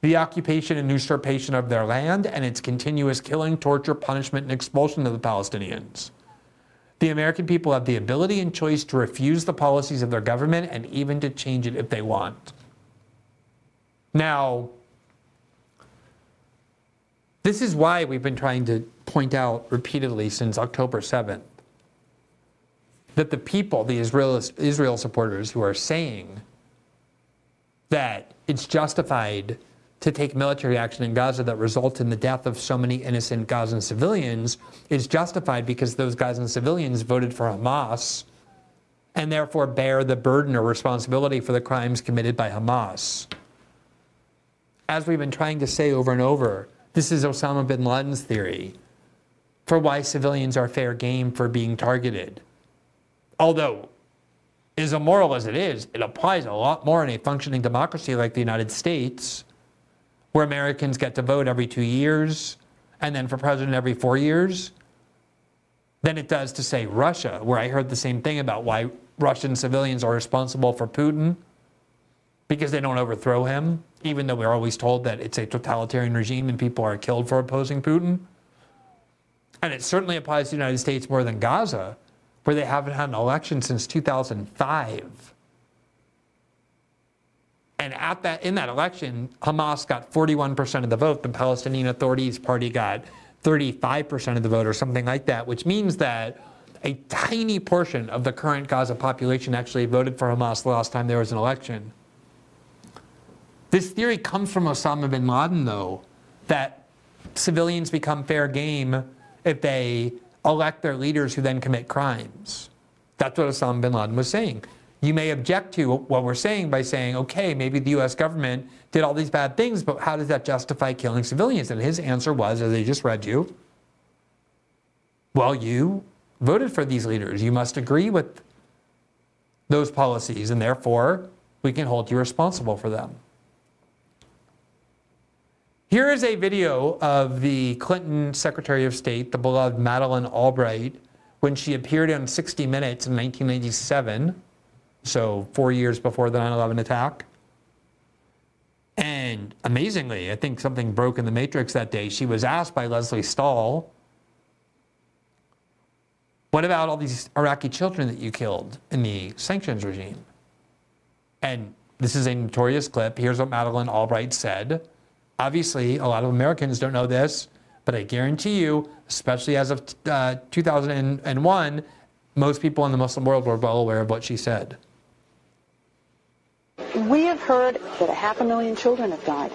the occupation and usurpation of their land, and its continuous killing, torture, punishment, and expulsion of the Palestinians. The American people have the ability and choice to refuse the policies of their government and even to change it if they want. Now, this is why we've been trying to point out repeatedly since October 7th that the people, the Israel, Israel supporters who are saying that it's justified to take military action in Gaza that results in the death of so many innocent Gazan civilians is justified because those Gazan civilians voted for Hamas and therefore bear the burden or responsibility for the crimes committed by Hamas. As we've been trying to say over and over, this is Osama bin Laden's theory for why civilians are fair game for being targeted. Although as immoral as it is, it applies a lot more in a functioning democracy like the United States, where Americans get to vote every two years and then for president every four years, than it does to say Russia, where I heard the same thing about why Russian civilians are responsible for Putin because they don't overthrow him, even though we're always told that it's a totalitarian regime and people are killed for opposing Putin. And it certainly applies to the United States more than Gaza, where they haven't had an election since 2005. And at that, in that election, Hamas got 41% of the vote. The Palestinian Authorities Party got 35% of the vote, or something like that, which means that a tiny portion of the current Gaza population actually voted for Hamas the last time there was an election. This theory comes from Osama bin Laden, though, that civilians become fair game if they elect their leaders who then commit crimes. That's what Osama bin Laden was saying. You may object to what we're saying by saying, okay, maybe the US government did all these bad things, but how does that justify killing civilians? And his answer was, as I just read you, well, you voted for these leaders. You must agree with those policies, and therefore we can hold you responsible for them. Here is a video of the Clinton Secretary of State, the beloved Madeleine Albright, when she appeared on 60 Minutes in 1997, so four years before the 9 11 attack. And amazingly, I think something broke in the matrix that day. She was asked by Lesley Stahl, What about all these Iraqi children that you killed in the sanctions regime? And this is a notorious clip. Here's what Madeleine Albright said. Obviously, a lot of Americans don't know this, but I guarantee you, especially as of uh, 2001, most people in the Muslim world were well aware of what she said. We have heard that a half a million children have died.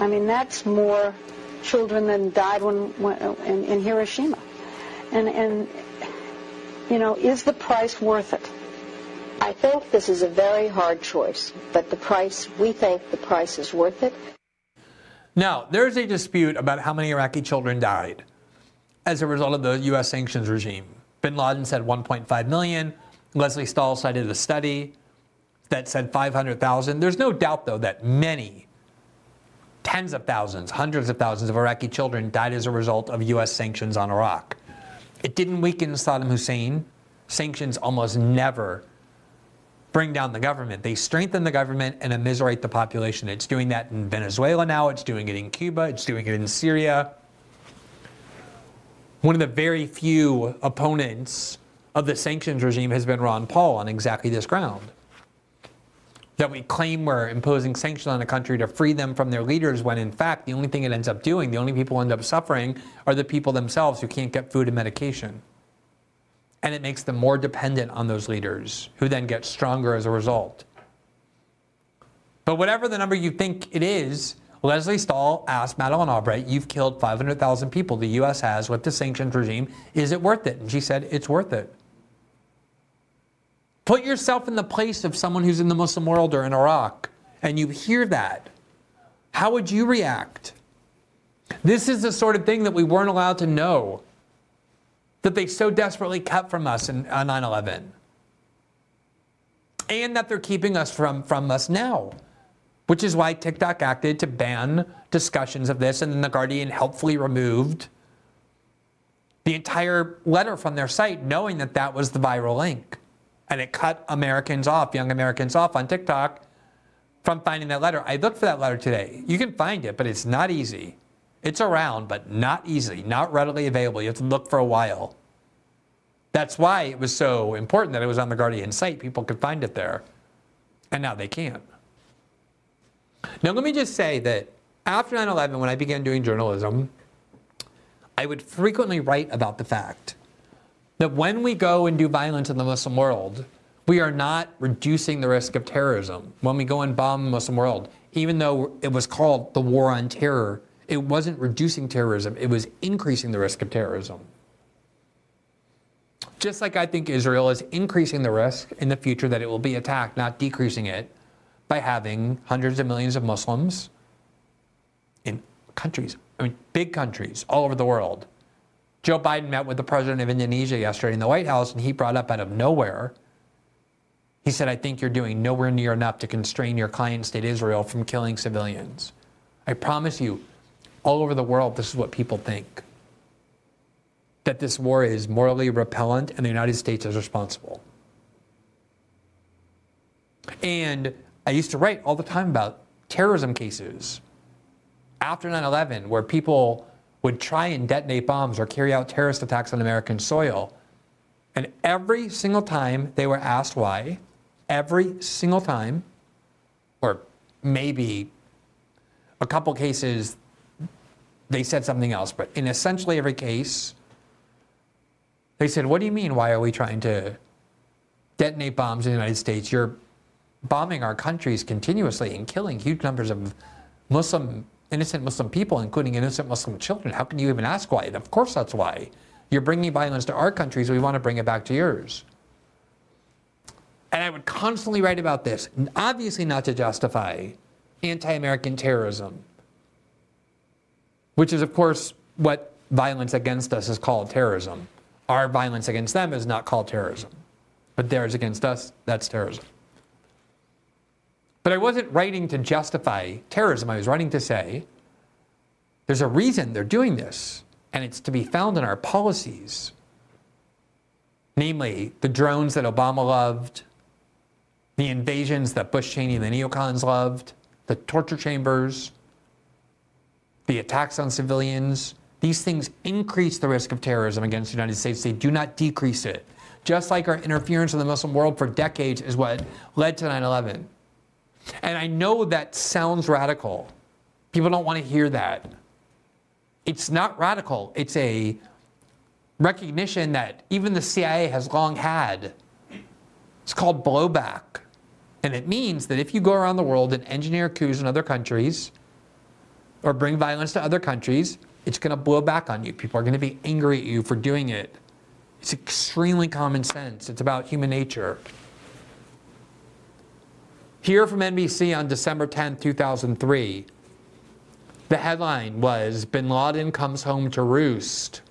I mean, that's more children than died when, when in, in Hiroshima. And, and, you know, is the price worth it? I think this is a very hard choice, but the price, we think the price is worth it. Now, there's a dispute about how many Iraqi children died as a result of the U.S. sanctions regime. Bin Laden said 1.5 million. Lesley Stahl cited a study that said 500,000. There's no doubt, though, that many, tens of thousands, hundreds of thousands of Iraqi children died as a result of U.S. sanctions on Iraq. It didn't weaken Saddam Hussein. Sanctions almost never bring down the government. They strengthen the government and immiserate the population. It's doing that in Venezuela now, it's doing it in Cuba, it's doing it in Syria. One of the very few opponents of the sanctions regime has been Ron Paul on exactly this ground. That we claim we're imposing sanctions on a country to free them from their leaders, when in fact, the only thing it ends up doing, the only people who end up suffering, are the people themselves who can't get food and medication and it makes them more dependent on those leaders, who then get stronger as a result. But whatever the number you think it is, Lesley Stahl asked Madeleine Albright, You've killed 500,000 people, the U.S. has, with the sanctions regime. Is it worth it? And she said, It's worth it. Put yourself in the place of someone who's in the Muslim world or in Iraq, and you hear that. How would you react? This is the sort of thing that we weren't allowed to know that they so desperately kept from us in, on 9 11. And that they're keeping us from, from us now. Which is why TikTok acted to ban discussions of this, and then The Guardian helpfully removed the entire letter from their site, knowing that that was the viral link. And it cut Americans off, young Americans off on TikTok from finding that letter. I looked for that letter today. You can find it, but it's not easy. It's around, but not easily, not readily available. You have to look for a while. That's why it was so important that it was on the Guardian site. People could find it there. And now they can't. Now, let me just say that after 9 11, when I began doing journalism, I would frequently write about the fact that when we go and do violence in the Muslim world, we are not reducing the risk of terrorism. When we go and bomb the Muslim world, even though it was called the war on terror it wasn't reducing terrorism, it was increasing the risk of terrorism. Just like I think Israel is increasing the risk in the future that it will be attacked, not decreasing it, by having hundreds of millions of Muslims in countries, I mean, big countries all over the world. Joe Biden met with the president of Indonesia yesterday in the White House, and he brought up out of nowhere He said, I think you're doing nowhere near enough to constrain your client state Israel from killing civilians. I promise you, all over the world, this is what people think that this war is morally repellent and the United States is responsible. And I used to write all the time about terrorism cases after 9 11 where people would try and detonate bombs or carry out terrorist attacks on American soil. And every single time they were asked why, every single time, or maybe a couple cases, they said something else, but in essentially every case, they said, What do you mean? Why are we trying to detonate bombs in the United States? You're bombing our countries continuously and killing huge numbers of Muslim, innocent Muslim people, including innocent Muslim children. How can you even ask why? And of course, that's why. You're bringing violence to our countries, we want to bring it back to yours. And I would constantly write about this, obviously not to justify anti American terrorism, which is, of course, what violence against us is called terrorism. Our violence against them is not called terrorism, but theirs against us, that's terrorism. But I wasn't writing to justify terrorism. I was writing to say there's a reason they're doing this, and it's to be found in our policies. Namely, the drones that Obama loved, the invasions that Bush Cheney and the neocons loved, the torture chambers, the attacks on civilians. These things increase the risk of terrorism against the United States. They do not decrease it. Just like our interference in the Muslim world for decades is what led to 9 11. And I know that sounds radical. People don't want to hear that. It's not radical, it's a recognition that even the CIA has long had. It's called blowback. And it means that if you go around the world and engineer coups in other countries or bring violence to other countries, it's going to blow back on you. People are going to be angry at you for doing it. It's extremely common sense. It's about human nature. Here from NBC on December 10, 2003, the headline was Bin Laden comes home to roost.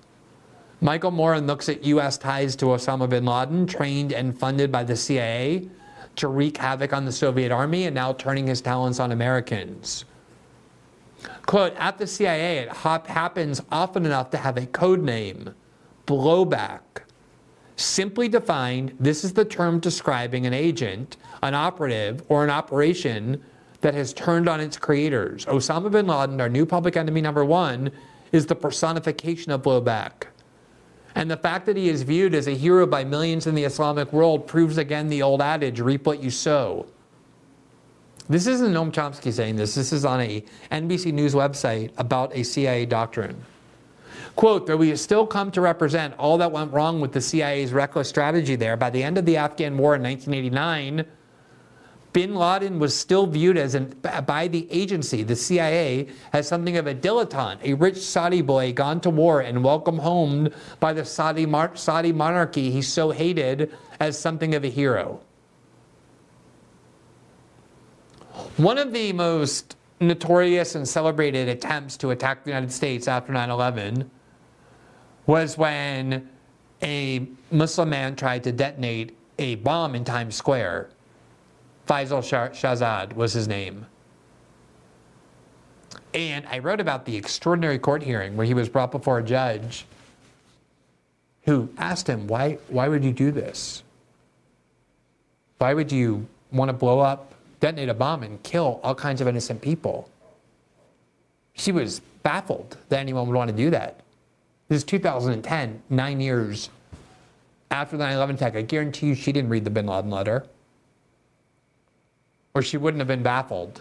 Michael Moran looks at U.S. ties to Osama bin Laden, trained and funded by the CIA to wreak havoc on the Soviet army and now turning his talents on Americans. Quote, at the CIA, it happens often enough to have a code name, blowback. Simply defined, this is the term describing an agent, an operative, or an operation that has turned on its creators. Osama bin Laden, our new public enemy number one, is the personification of blowback. And the fact that he is viewed as a hero by millions in the Islamic world proves again the old adage reap what you sow. This isn't Noam Chomsky saying this. This is on a NBC News website about a CIA doctrine. Quote, though we still come to represent all that went wrong with the CIA's reckless strategy there, by the end of the Afghan war in 1989, bin Laden was still viewed as an, by the agency, the CIA, as something of a dilettante, a rich Saudi boy gone to war and welcomed home by the Saudi, Saudi monarchy he so hated as something of a hero. One of the most notorious and celebrated attempts to attack the United States after 9 11 was when a Muslim man tried to detonate a bomb in Times Square. Faisal Shahzad was his name. And I wrote about the extraordinary court hearing where he was brought before a judge who asked him, Why, why would you do this? Why would you want to blow up, detonate a bomb, and kill all kinds of innocent people? She was baffled that anyone would want to do that. This is 2010, nine years after the 9 11 attack. I guarantee you she didn't read the bin Laden letter, or she wouldn't have been baffled.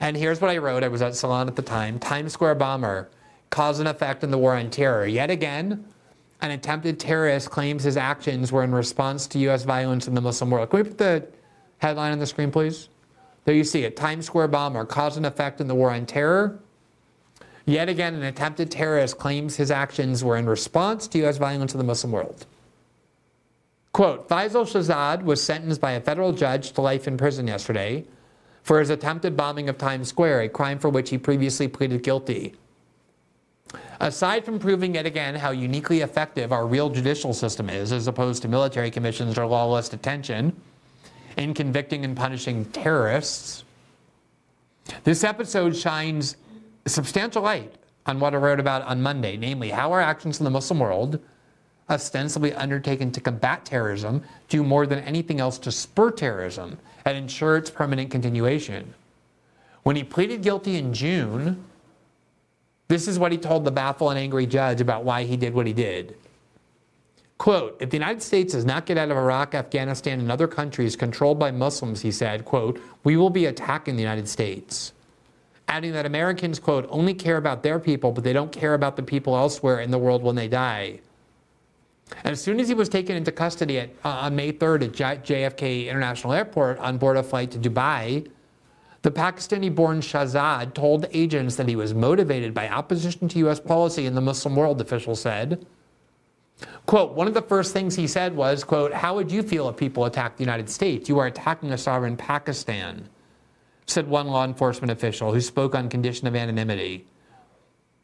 And here's what I wrote. I was at Salon at the time. Times Square bomber cause and effect in the war on terror. Yet again, an attempted terrorist claims his actions were in response to U.S. violence in the Muslim world. Can we put the headline on the screen, please? There you see it. Times Square bomber cause and effect in the war on terror. Yet again, an attempted terrorist claims his actions were in response to U.S. violence in the Muslim world. Quote Faisal Shahzad was sentenced by a federal judge to life in prison yesterday for his attempted bombing of Times Square, a crime for which he previously pleaded guilty. Aside from proving yet again how uniquely effective our real judicial system is, as opposed to military commissions or lawless detention, in convicting and punishing terrorists. This episode shines substantial light on what I wrote about on Monday, namely how our actions in the Muslim world, ostensibly undertaken to combat terrorism, do more than anything else to spur terrorism and ensure its permanent continuation. When he pleaded guilty in June, this is what he told the baffled and angry judge about why he did what he did. Quote, if the United States does not get out of Iraq, Afghanistan, and other countries controlled by Muslims, he said, quote, we will be attacking the United States. Adding that Americans, quote, only care about their people, but they don't care about the people elsewhere in the world when they die. As soon as he was taken into custody at, uh, on May 3rd at JFK International Airport on board a flight to Dubai, the Pakistani born Shahzad told agents that he was motivated by opposition to U.S. policy in the Muslim world, officials said. Quote, one of the first things he said was, quote, how would you feel if people attacked the United States? You are attacking a sovereign Pakistan, said one law enforcement official who spoke on condition of anonymity.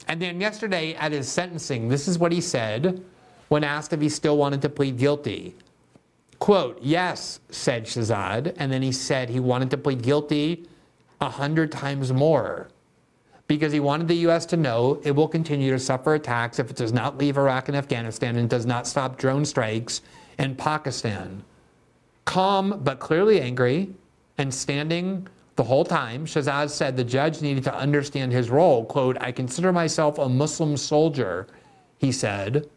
And then yesterday at his sentencing, this is what he said when asked if he still wanted to plead guilty. Quote, yes, said Shahzad. and then he said he wanted to plead guilty a hundred times more because he wanted the U.S. to know it will continue to suffer attacks if it does not leave Iraq and Afghanistan and does not stop drone strikes in Pakistan. Calm but clearly angry and standing the whole time, Shahzad said the judge needed to understand his role. Quote, I consider myself a Muslim soldier, he said.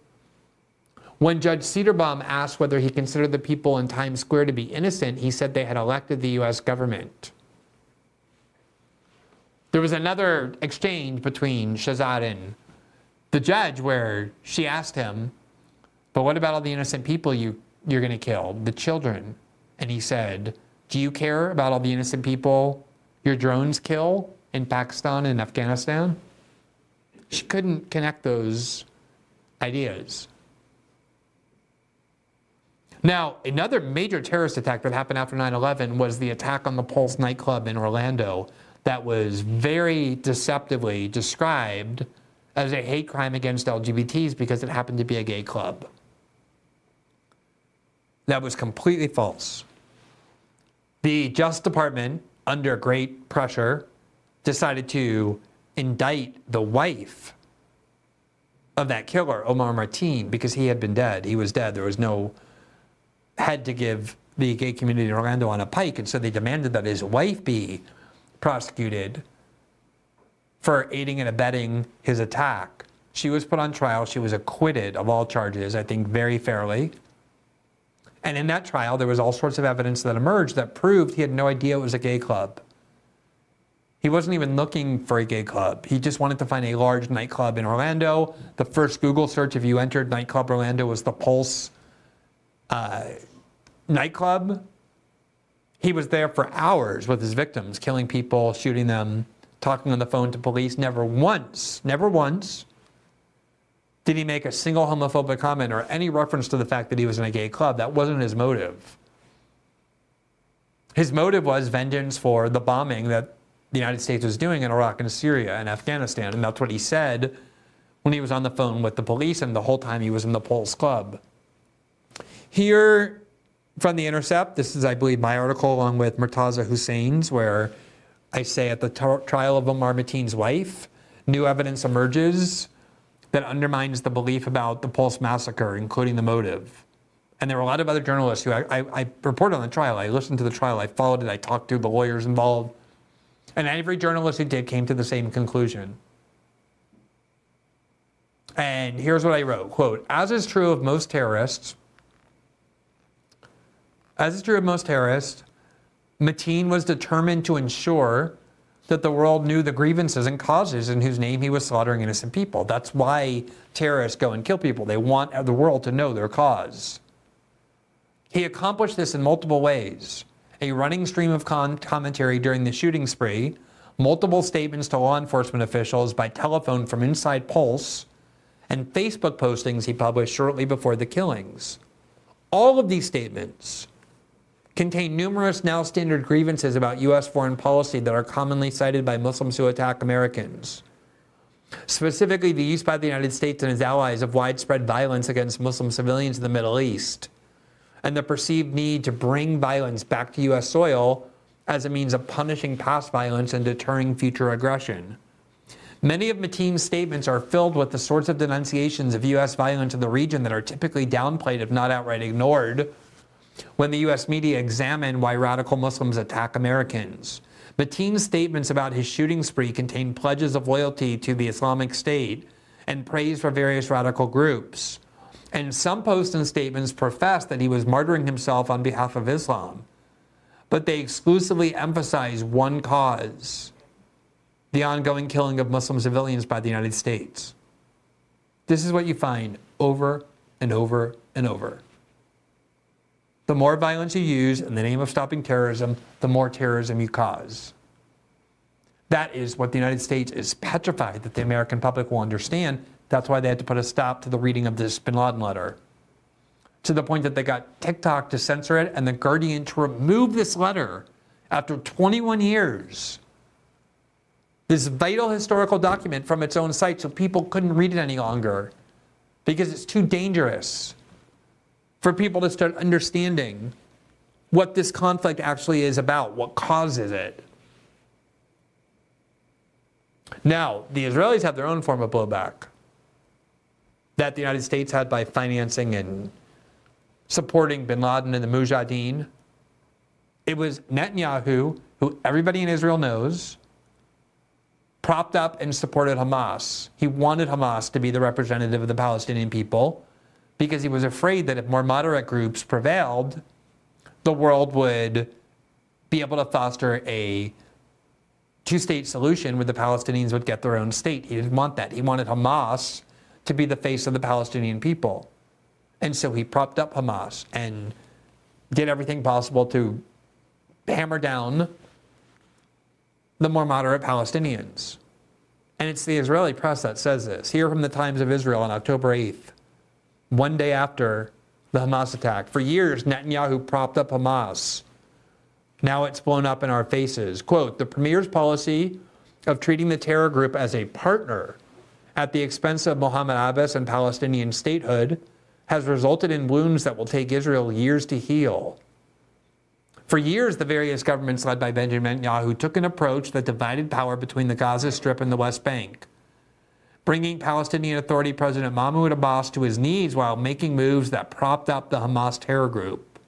When Judge Cedarbaum asked whether he considered the people in Times Square to be innocent, he said they had elected the U.S. government. There was another exchange between Shahzad and the judge where she asked him, But what about all the innocent people you, you're going to kill, the children? And he said, Do you care about all the innocent people your drones kill in Pakistan and Afghanistan? She couldn't connect those ideas. Now, another major terrorist attack that happened after 9 11 was the attack on the Pulse nightclub in Orlando that was very deceptively described as a hate crime against LGBTs because it happened to be a gay club. That was completely false. The Justice Department, under great pressure, decided to indict the wife of that killer, Omar Mateen, because he had been dead. He was dead. There was no head to give the gay community in Orlando on a pike, and so they demanded that his wife be prosecuted for aiding and abetting his attack. She was put on trial. She was acquitted of all charges, I think, very fairly. And in that trial, there was all sorts of evidence that emerged that proved he had no idea it was a gay club. He wasn't even looking for a gay club. He just wanted to find a large nightclub in Orlando. The first Google search, if you entered nightclub Orlando, was the Pulse uh, nightclub. He was there for hours with his victims, killing people, shooting them, talking on the phone to police. Never once, never once did he make a single homophobic comment or any reference to the fact that he was in a gay club. That wasn't his motive. His motive was vengeance for the bombing that the United States was doing in Iraq and Syria and Afghanistan. And that's what he said when he was on the phone with the police and the whole time he was in the Pulse Club. Here, from The Intercept. This is, I believe, my article along with Murtaza Hussain's, where I say at the t- trial of Omar Mateen's wife, new evidence emerges that undermines the belief about the Pulse massacre, including the motive. And there were a lot of other journalists who I, I, I reported on the trial. I listened to the trial. I followed it. I talked to the lawyers involved. And every journalist who did came to the same conclusion. And here's what I wrote quote, as is true of most terrorists, as is true of most terrorists, Mateen was determined to ensure that the world knew the grievances and causes in whose name he was slaughtering innocent people. That's why terrorists go and kill people. They want the world to know their cause. He accomplished this in multiple ways a running stream of con- commentary during the shooting spree, multiple statements to law enforcement officials by telephone from inside Pulse, and Facebook postings he published shortly before the killings. All of these statements contain numerous now standard grievances about U.S. foreign policy that are commonly cited by Muslims who attack Americans. Specifically, the use by the United States and its allies of widespread violence against Muslim civilians in the Middle East, and the perceived need to bring violence back to U.S. soil as a means of punishing past violence and deterring future aggression. Many of Mateen's statements are filled with the sorts of denunciations of U.S. violence in the region that are typically downplayed, if not outright ignored, when the U.S. media examine why radical Muslims attack Americans. Mateen's statements about his shooting spree contain pledges of loyalty to the Islamic State and praise for various radical groups. And some posts and statements profess that he was martyring himself on behalf of Islam. But they exclusively emphasize one cause the ongoing killing of Muslim civilians by the United States. This is what you find over and over and over. The more violence you use in the name of stopping terrorism, the more terrorism you cause. That is what the United States is petrified that the American public will understand. That's why they had to put a stop to the reading of this bin Laden letter. To the point that they got TikTok to censor it and The Guardian to remove this letter after 21 years this vital historical document from its own site so people couldn't read it any longer because it's too dangerous for people to start understanding what this conflict actually is about, what causes it. Now, the Israelis have their own form of blowback that the United States had by financing and supporting bin Laden and the Mujahideen. It was Netanyahu, who everybody in Israel knows, propped up and supported Hamas. He wanted Hamas to be the representative of the Palestinian people because he was afraid that if more moderate groups prevailed, the world would be able to foster a two state solution where the Palestinians would get their own state. He didn't want that. He wanted Hamas to be the face of the Palestinian people. And so he propped up Hamas and did everything possible to hammer down the more moderate Palestinians. And it's the Israeli press that says this. Here from the Times of Israel on October 8th, one day after the Hamas attack. For years, Netanyahu propped up Hamas. Now it's blown up in our faces. Quote The premier's policy of treating the terror group as a partner at the expense of Mohammed Abbas and Palestinian statehood has resulted in wounds that will take Israel years to heal. For years, the various governments led by Benjamin Netanyahu took an approach that divided power between the Gaza Strip and the West Bank, bringing Palestinian Authority President Mahmoud Abbas to his knees while making moves that propped up the Hamas terror group.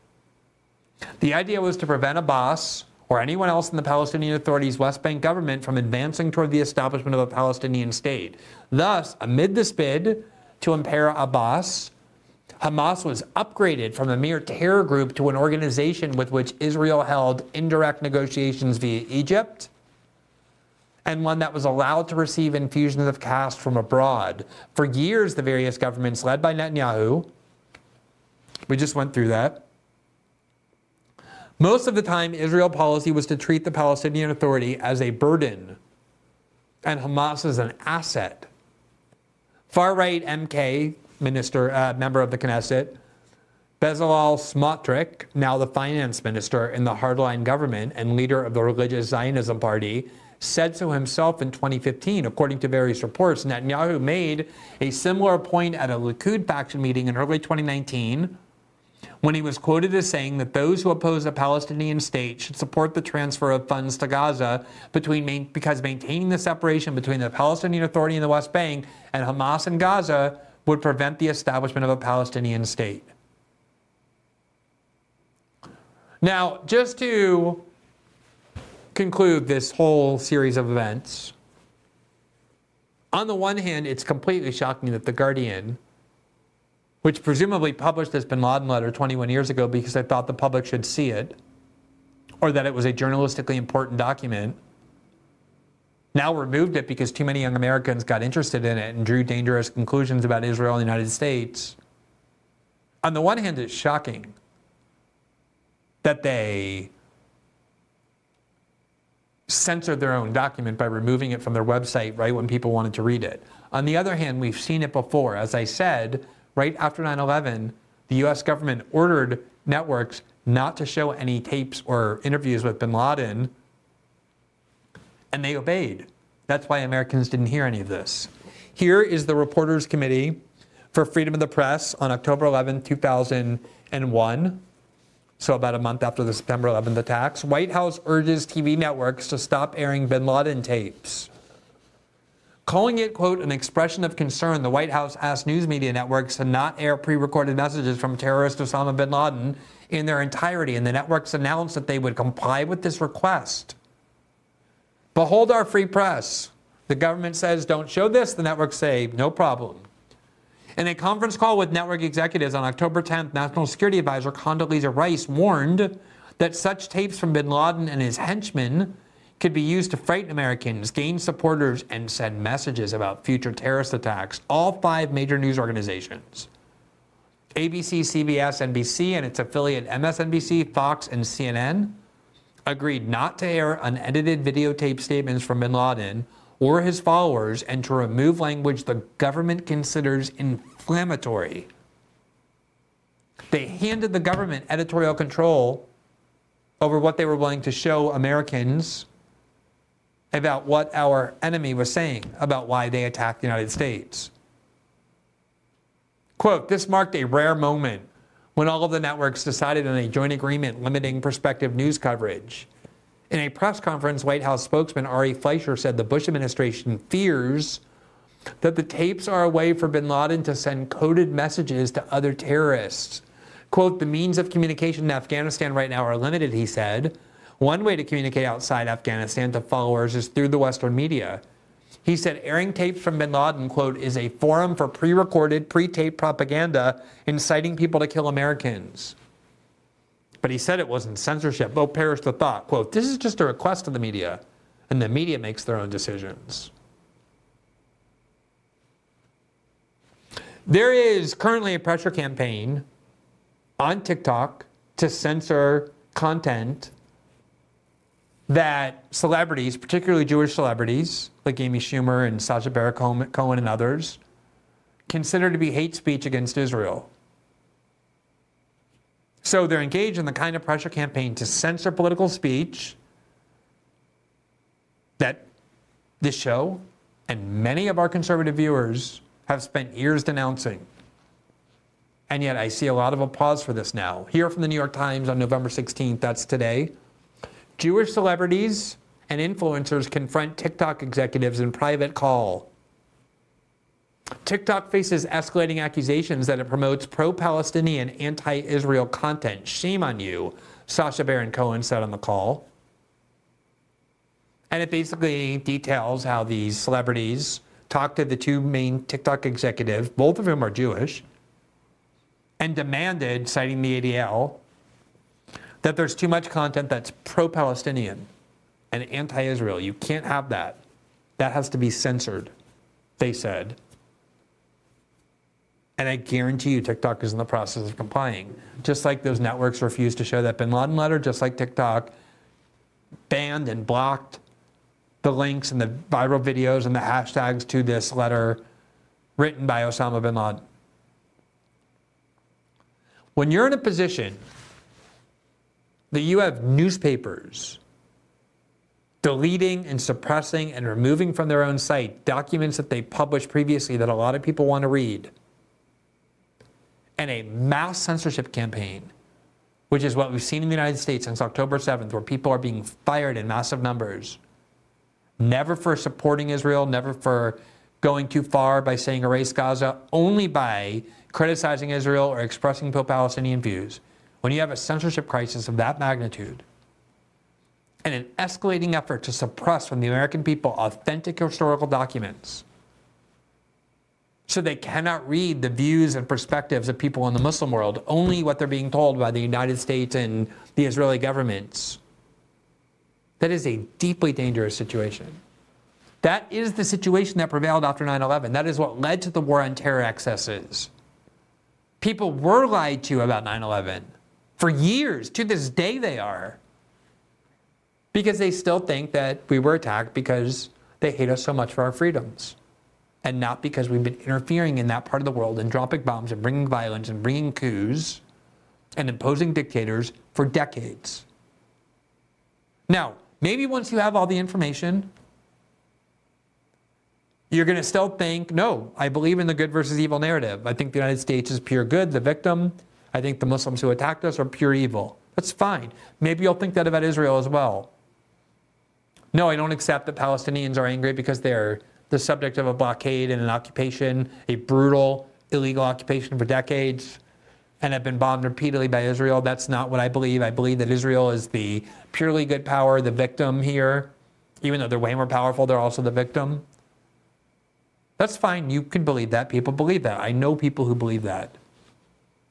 The idea was to prevent Abbas or anyone else in the Palestinian Authority's West Bank government from advancing toward the establishment of a Palestinian state. Thus, amid this bid to impair Abbas, Hamas was upgraded from a mere terror group to an organization with which Israel held indirect negotiations via Egypt, and one that was allowed to receive infusions of cash from abroad. For years, the various governments led by Netanyahu, we just went through that. Most of the time, Israel policy was to treat the Palestinian Authority as a burden and Hamas as an asset. Far right MK minister, uh, member of the Knesset, Bezalel Smotrich, now the finance minister in the hardline government and leader of the religious Zionism party, said so himself in 2015. According to various reports, Netanyahu made a similar point at a Likud faction meeting in early 2019 when he was quoted as saying that those who oppose a Palestinian state should support the transfer of funds to Gaza between because maintaining the separation between the Palestinian Authority in the West Bank and Hamas in Gaza would prevent the establishment of a Palestinian state. Now, just to conclude this whole series of events, on the one hand, it's completely shocking that The Guardian, which presumably published this bin Laden letter 21 years ago because they thought the public should see it, or that it was a journalistically important document, now removed it because too many young Americans got interested in it and drew dangerous conclusions about Israel and the United States. On the one hand, it's shocking that they censored their own document by removing it from their website right when people wanted to read it. On the other hand, we've seen it before. As I said, right after 9 11, the US government ordered networks not to show any tapes or interviews with bin Laden and they obeyed. That's why Americans didn't hear any of this. Here is the Reporters Committee for Freedom of the Press on October 11, 2018. And 1, so about a month after the September 11th attacks, White House urges TV networks to stop airing bin Laden tapes. Calling it, quote, an expression of concern, the White House asked news media networks to not air pre recorded messages from terrorist Osama bin Laden in their entirety, and the networks announced that they would comply with this request. Behold our free press. The government says, don't show this. The networks say, no problem. In a conference call with network executives on October 10th, National Security Advisor Condoleezza Rice warned that such tapes from bin Laden and his henchmen could be used to frighten Americans, gain supporters, and send messages about future terrorist attacks. All five major news organizations ABC, CBS, NBC, and its affiliate MSNBC, Fox, and CNN agreed not to air unedited videotape statements from bin Laden or his followers and to remove language the government considers inflammatory. They handed the government editorial control over what they were willing to show Americans about what our enemy was saying about why they attacked the United States. Quote, this marked a rare moment when all of the networks decided on a joint agreement limiting prospective news coverage. In a press conference, White House spokesman Ari Fleischer said the Bush administration fears that the tapes are a way for bin Laden to send coded messages to other terrorists. Quote, the means of communication in Afghanistan right now are limited, he said. One way to communicate outside Afghanistan to followers is through the Western media. He said airing tapes from bin Laden, quote, is a forum for pre recorded, pre taped propaganda inciting people to kill Americans. But he said it wasn't censorship. Oh, perish the thought. Quote, this is just a request of the media, and the media makes their own decisions. There is currently a pressure campaign on TikTok to censor content that celebrities, particularly Jewish celebrities like Amy Schumer and Sacha Baron Cohen and others, consider to be hate speech against Israel. So they're engaged in the kind of pressure campaign to censor political speech that this show and many of our conservative viewers have spent years denouncing. And yet I see a lot of applause for this now. Here from the New York Times on November 16th, that's today. Jewish celebrities and influencers confront TikTok executives in private call. TikTok faces escalating accusations that it promotes pro Palestinian, anti Israel content. Shame on you, Sacha Baron Cohen said on the call. And it basically details how these celebrities talked to the two main TikTok executives, both of whom are Jewish, and demanded, citing the ADL, that there's too much content that's pro Palestinian and anti Israel. You can't have that. That has to be censored, they said. And I guarantee you, TikTok is in the process of complying. Just like those networks refused to show that bin Laden letter, just like TikTok banned and blocked the links and the viral videos and the hashtags to this letter written by Osama bin Laden. When you're in a position that you have newspapers deleting and suppressing and removing from their own site documents that they published previously that a lot of people want to read, and a mass censorship campaign, which is what we've seen in the United States since October 7th, where people are being fired in massive numbers, never for supporting Israel, never for going too far by saying erase Gaza, only by criticizing Israel or expressing pro Palestinian views. When you have a censorship crisis of that magnitude, and an escalating effort to suppress from the American people authentic historical documents, so they cannot read the views and perspectives of people in the Muslim world, only what they're being told by the United States and the Israeli governments. That is a deeply dangerous situation. That is the situation that prevailed after 9 11. That is what led to the war on terror excesses. People were lied to about 9 11 for years. To this day, they are. Because they still think that we were attacked because they hate us so much for our freedoms and not because we've been interfering in that part of the world and dropping bombs and bringing violence and bringing coups and imposing dictators for decades. Now, maybe once you have all the information, you're going to still think, no, I believe in the good versus evil narrative. I think the United States is pure good, the victim. I think the Muslims who attacked us are pure evil. That's fine. Maybe you'll think that about Israel as well. No, I don't accept that Palestinians are angry because they're the subject of a blockade and an occupation, a brutal, illegal occupation for decades, and have been bombed repeatedly by Israel. That's not what I believe. I believe that Israel is the purely good power, the victim here. Even though they're way more powerful, they're also the victim. That's fine. You can believe that. People believe that. I know people who believe that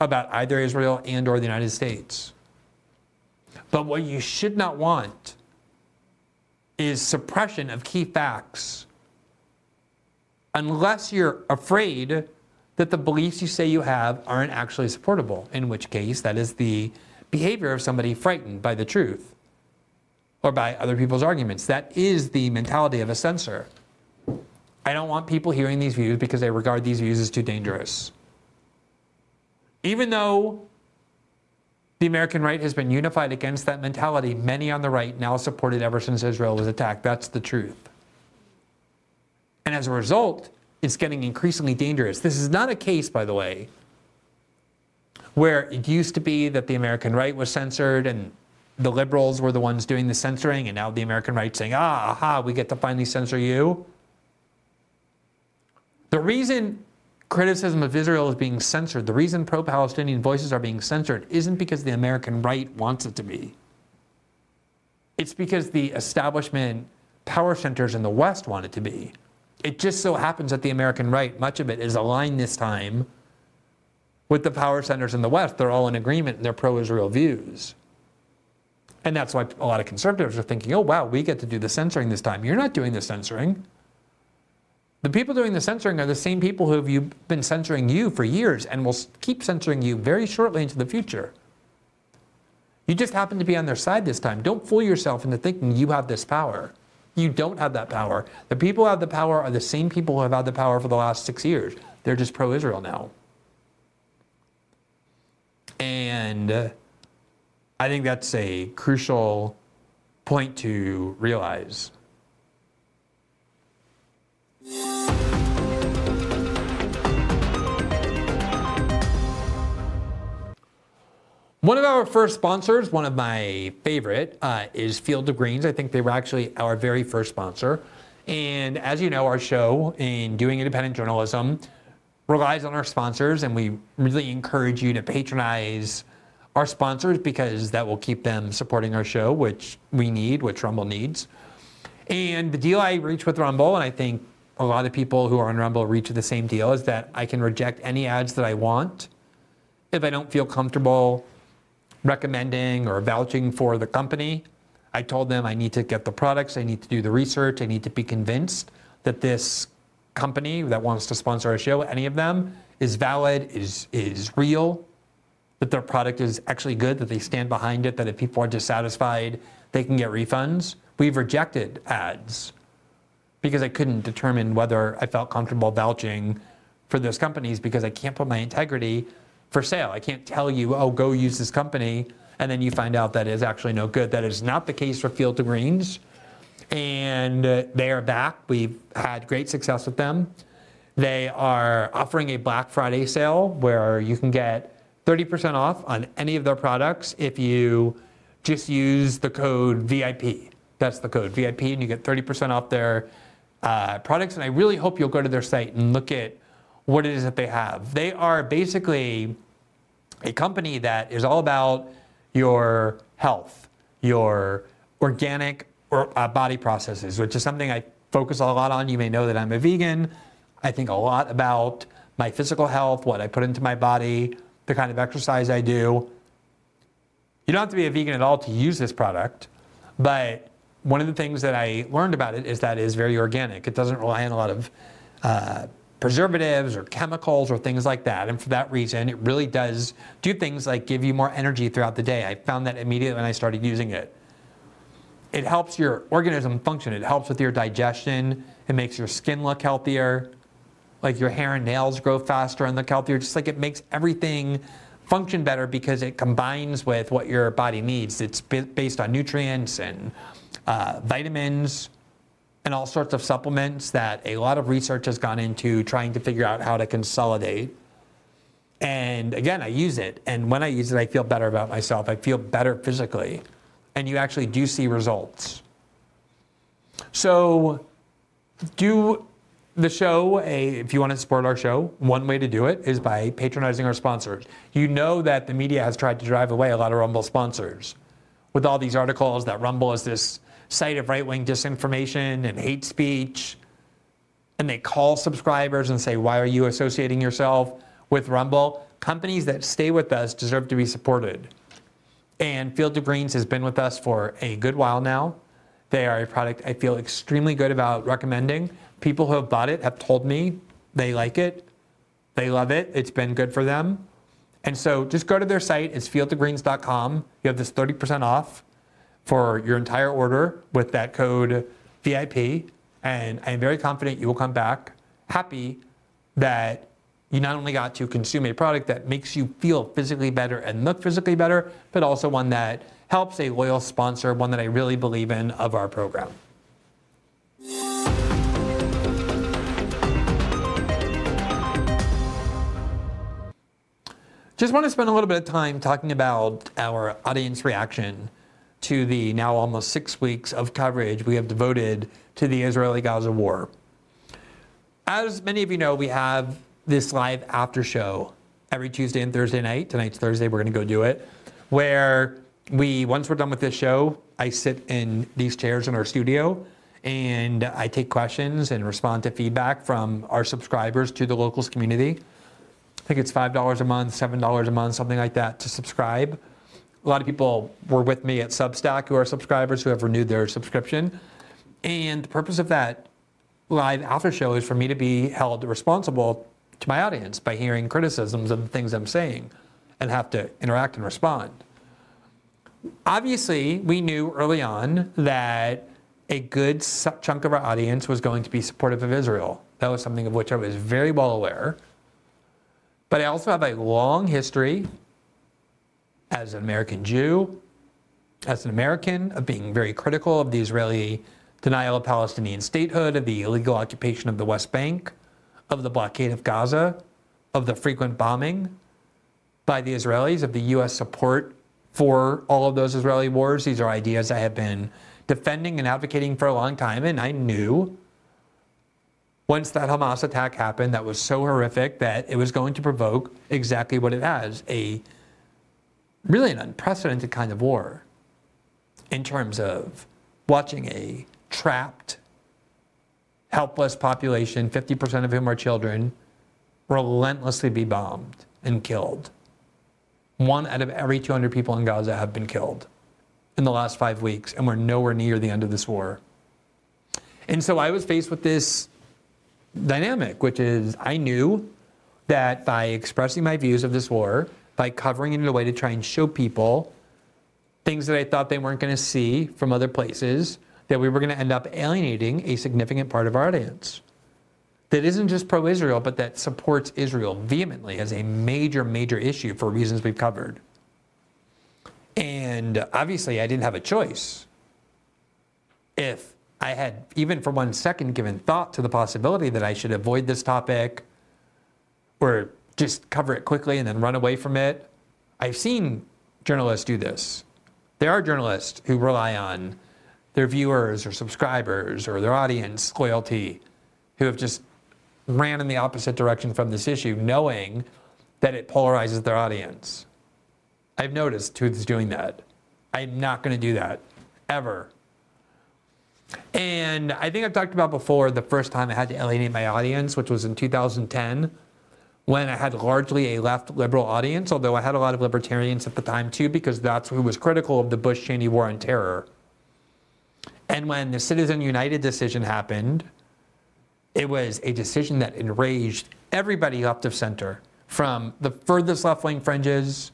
about either Israel and or the United States. But what you should not want is suppression of key facts unless you're afraid that the beliefs you say you have aren't actually supportable, in which case that is the behavior of somebody frightened by the truth or by other people's arguments. That is the mentality of a censor. I don't want people hearing these views because they regard these views as too dangerous. Even though the American right has been unified against that mentality, many on the right now support it ever since Israel was attacked. That's the truth. And as a result, it's getting increasingly dangerous. This is not a case, by the way, where it used to be that the American right was censored and the liberals were the ones doing the censoring, and now the American right saying, ah, aha, we get to finally censor you. The reason criticism of Israel is being censored, the reason pro Palestinian voices are being censored, isn't because the American right wants it to be. It's because the establishment power centers in the West want it to be. It just so happens that the American right, much of it is aligned this time with the power centers in the West. They're all in agreement in their pro Israel views. And that's why a lot of conservatives are thinking, oh, wow, we get to do the censoring this time. You're not doing the censoring. The people doing the censoring are the same people who have been censoring you for years and will keep censoring you very shortly into the future. You just happen to be on their side this time. Don't fool yourself into thinking you have this power. You don't have that power. The people who have the power are the same people who have had the power for the last six years. They're just pro Israel now. And uh, I think that's a crucial point to realize. One of our first sponsors, one of my favorite, uh, is Field of Greens. I think they were actually our very first sponsor. And as you know, our show in doing independent journalism relies on our sponsors, and we really encourage you to patronize our sponsors because that will keep them supporting our show, which we need, which Rumble needs. And the deal I reach with Rumble, and I think a lot of people who are on Rumble reach the same deal, is that I can reject any ads that I want if I don't feel comfortable recommending or vouching for the company. I told them I need to get the products, I need to do the research, I need to be convinced that this company that wants to sponsor a show, any of them, is valid, is, is real, that their product is actually good, that they stand behind it, that if people are dissatisfied, they can get refunds. We've rejected ads because I couldn't determine whether I felt comfortable vouching for those companies because I can't put my integrity for sale. I can't tell you, oh, go use this company, and then you find out that it's actually no good. That is not the case for Field of Greens. And uh, they are back. We've had great success with them. They are offering a Black Friday sale where you can get 30% off on any of their products if you just use the code VIP. That's the code VIP, and you get 30% off their uh, products. And I really hope you'll go to their site and look at what it is that they have. They are basically a company that is all about your health, your organic or, uh, body processes, which is something I focus a lot on. You may know that I'm a vegan. I think a lot about my physical health, what I put into my body, the kind of exercise I do. You don't have to be a vegan at all to use this product, but one of the things that I learned about it is that it is very organic. It doesn't rely on a lot of uh, preservatives or chemicals or things like that. And for that reason, it really does do things like give you more energy throughout the day. I found that immediately when I started using it. It helps your organism function, it helps with your digestion, it makes your skin look healthier, like your hair and nails grow faster and look healthier, just like it makes everything function better because it combines with what your body needs. It's based on nutrients and uh, vitamins and all sorts of supplements that a lot of research has gone into trying to figure out how to consolidate. And again, I use it. And when I use it, I feel better about myself. I feel better physically. And you actually do see results. So, do the show, a, if you want to support our show, one way to do it is by patronizing our sponsors. You know that the media has tried to drive away a lot of Rumble sponsors with all these articles that Rumble is this site of right wing disinformation and hate speech. And they call subscribers and say, Why are you associating yourself with Rumble? Companies that stay with us deserve to be supported. And Field of Greens has been with us for a good while now. They are a product I feel extremely good about recommending. People who have bought it have told me they like it, they love it, it's been good for them. And so just go to their site, it's fieldofgreens.com. You have this 30% off for your entire order with that code VIP. And I'm very confident you will come back happy that you not only got to consume a product that makes you feel physically better and look physically better, but also one that helps a loyal sponsor, one that I really believe in of our program. Just want to spend a little bit of time talking about our audience reaction to the now almost six weeks of coverage we have devoted to the Israeli Gaza war. As many of you know, we have this live after show every Tuesday and Thursday night. Tonight's Thursday, we're going to go do it. Where we, once we're done with this show, I sit in these chairs in our studio and I take questions and respond to feedback from our subscribers to the locals community. I think it's $5 a month, $7 a month, something like that to subscribe. A lot of people were with me at Substack who are subscribers who have renewed their subscription. And the purpose of that live after show is for me to be held responsible to my audience by hearing criticisms of the things I'm saying and have to interact and respond. Obviously, we knew early on that a good chunk of our audience was going to be supportive of Israel. That was something of which I was very well aware. But I also have a long history as an American Jew, as an American, of being very critical of the Israeli denial of Palestinian statehood, of the illegal occupation of the West Bank, of the blockade of Gaza, of the frequent bombing by the Israelis, of the U.S. support for all of those Israeli wars. These are ideas I have been defending and advocating for a long time, and I knew once that Hamas attack happened that was so horrific that it was going to provoke exactly what it has a really an unprecedented kind of war in terms of watching a trapped, helpless population, 50% of whom are children, relentlessly be bombed and killed. One out of every 200 people in Gaza have been killed in the last five weeks, and we're nowhere near the end of this war. And so I was faced with this dynamic, which is I knew that by expressing my views of this war, by covering it in a way to try and show people things that I thought they weren't going to see from other places, that we were going to end up alienating a significant part of our audience. That isn't just pro Israel, but that supports Israel vehemently as a major, major issue for reasons we've covered. And obviously, I didn't have a choice. If I had, even for one second, given thought to the possibility that I should avoid this topic or just cover it quickly and then run away from it. I've seen journalists do this. There are journalists who rely on their viewers or subscribers or their audience loyalty who have just ran in the opposite direction from this issue, knowing that it polarizes their audience. I've noticed who's doing that. I'm not going to do that ever. And I think I've talked about before the first time I had to alienate my audience, which was in 2010, when I had largely a left liberal audience, although I had a lot of libertarians at the time too, because that's who was critical of the Bush Cheney war on terror. And when the Citizen United decision happened, it was a decision that enraged everybody left of center, from the furthest left wing fringes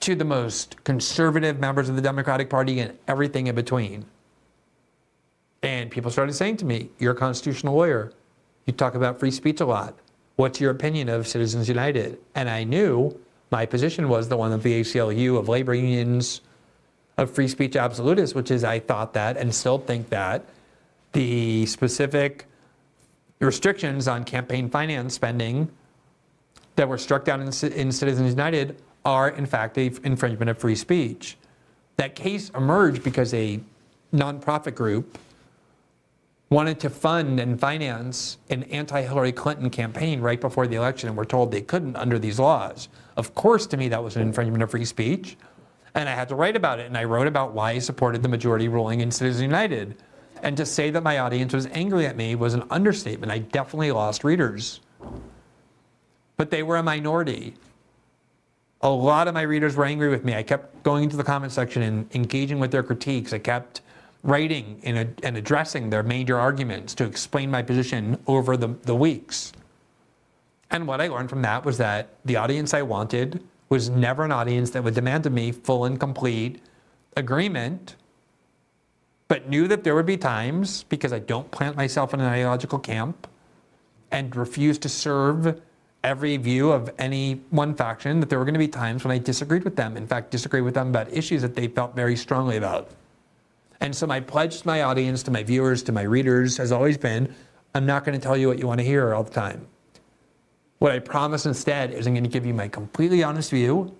to the most conservative members of the Democratic Party and everything in between. And people started saying to me, You're a constitutional lawyer. You talk about free speech a lot. What's your opinion of Citizens United? And I knew my position was the one of the ACLU, of labor unions, of free speech absolutists, which is I thought that and still think that the specific restrictions on campaign finance spending that were struck down in, in Citizens United are, in fact, a infringement of free speech. That case emerged because a nonprofit group wanted to fund and finance an anti Hillary Clinton campaign right before the election and were told they couldn't under these laws. Of course, to me, that was an infringement of free speech. And I had to write about it. And I wrote about why I supported the majority ruling in Citizens United. And to say that my audience was angry at me was an understatement. I definitely lost readers. But they were a minority. A lot of my readers were angry with me. I kept going into the comment section and engaging with their critiques. I kept writing and, and addressing their major arguments to explain my position over the, the weeks. And what I learned from that was that the audience I wanted was never an audience that would demand of me full and complete agreement, but knew that there would be times, because I don't plant myself in an ideological camp and refuse to serve every view of any one faction, that there were going to be times when I disagreed with them. In fact, disagreed with them about issues that they felt very strongly about. And so my pledge to my audience, to my viewers, to my readers has always been I'm not going to tell you what you want to hear all the time. What I promise instead is I'm going to give you my completely honest view,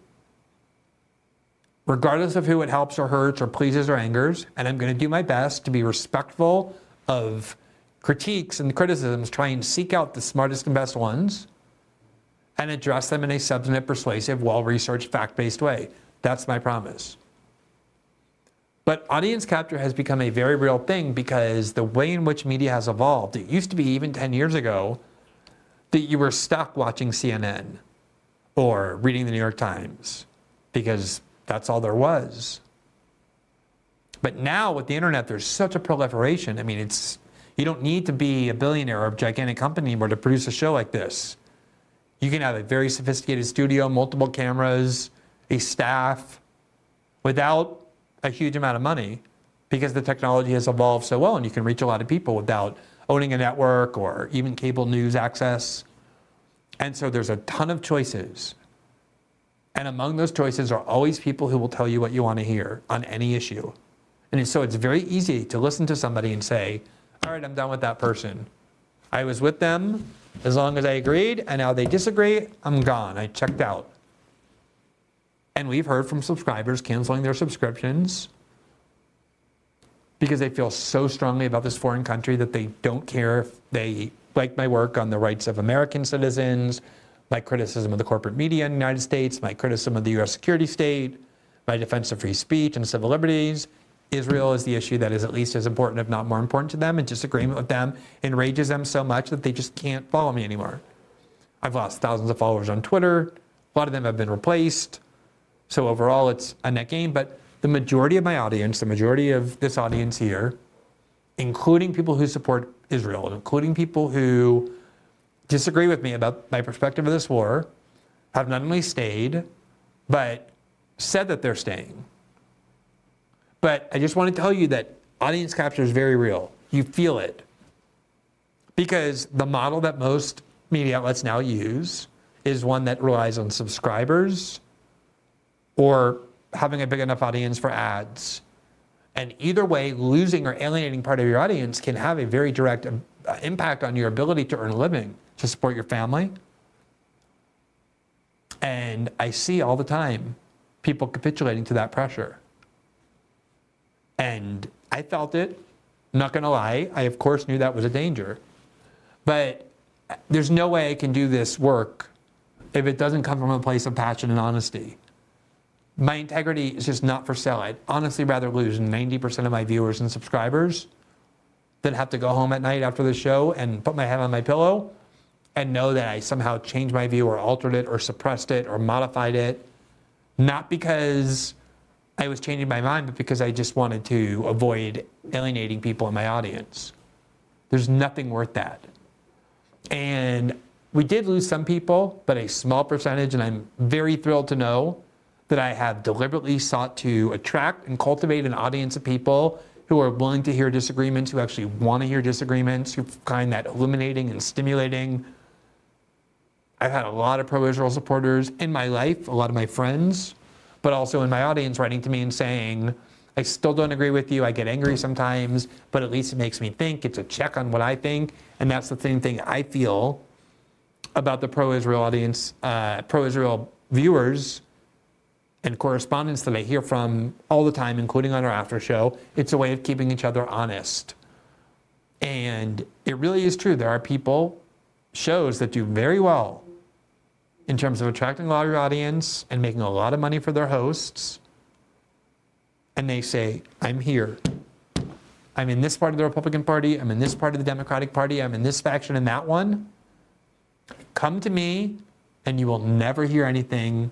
regardless of who it helps or hurts or pleases or angers. And I'm going to do my best to be respectful of critiques and criticisms, try and seek out the smartest and best ones and address them in a substantive, persuasive, well researched, fact based way. That's my promise. But audience capture has become a very real thing because the way in which media has evolved, it used to be even 10 years ago that you were stuck watching CNN or reading the New York Times because that's all there was. But now with the internet, there's such a proliferation. I mean, it's you don't need to be a billionaire or a gigantic company anymore to produce a show like this. You can have a very sophisticated studio, multiple cameras, a staff, without a huge amount of money because the technology has evolved so well and you can reach a lot of people without owning a network or even cable news access. And so there's a ton of choices. And among those choices are always people who will tell you what you want to hear on any issue. And so it's very easy to listen to somebody and say, all right, I'm done with that person. I was with them as long as I agreed, and now they disagree, I'm gone. I checked out. And we've heard from subscribers canceling their subscriptions because they feel so strongly about this foreign country that they don't care if they like my work on the rights of American citizens, my criticism of the corporate media in the United States, my criticism of the US security state, my defense of free speech and civil liberties. Israel is the issue that is at least as important, if not more important to them, and disagreement with them enrages them so much that they just can't follow me anymore. I've lost thousands of followers on Twitter. A lot of them have been replaced. So overall, it's a net gain. But the majority of my audience, the majority of this audience here, including people who support Israel, including people who disagree with me about my perspective of this war, have not only stayed, but said that they're staying. But I just want to tell you that audience capture is very real. You feel it. Because the model that most media outlets now use is one that relies on subscribers or having a big enough audience for ads. And either way, losing or alienating part of your audience can have a very direct uh, impact on your ability to earn a living, to support your family. And I see all the time people capitulating to that pressure. And I felt it. Not to lie. I, of course, knew that was a danger. But there's no way I can do this work if it doesn't come from a place of passion and honesty my integrity is just not for sale. I'd honestly rather lose 90% of my viewers and subscribers than have to go home at night after the show and put my head on my pillow and know that I somehow changed my view or altered it or suppressed it or modified it. Not because I was changing my mind, but because I just wanted to avoid alienating people in my audience. There's nothing worth that. And we did lose some people, but a small percentage, and I'm very thrilled to know that I have deliberately sought to attract and cultivate an audience of people who are willing to hear disagreements, who actually want to hear disagreements, who find that illuminating and stimulating. I've had a lot of pro Israel supporters in my life, a lot of my friends, but also in my audience writing to me and saying, I still don't agree with you. I get angry sometimes, but at least it makes me think. It's a check on what I think. And that's the same thing I feel about the pro-Israel audience, uh, pro-Israel viewers and correspondents that I hear from all the time, including on our after show. It's a way of keeping each other honest. And it really is true. There are people, shows that do very well in terms of attracting a lot of audience and making a lot of money for their hosts. And they say, I'm here. I'm in this part of the Republican Party. I'm in this part of the Democratic Party. I'm in this faction and that one. Come to me, and you will never hear anything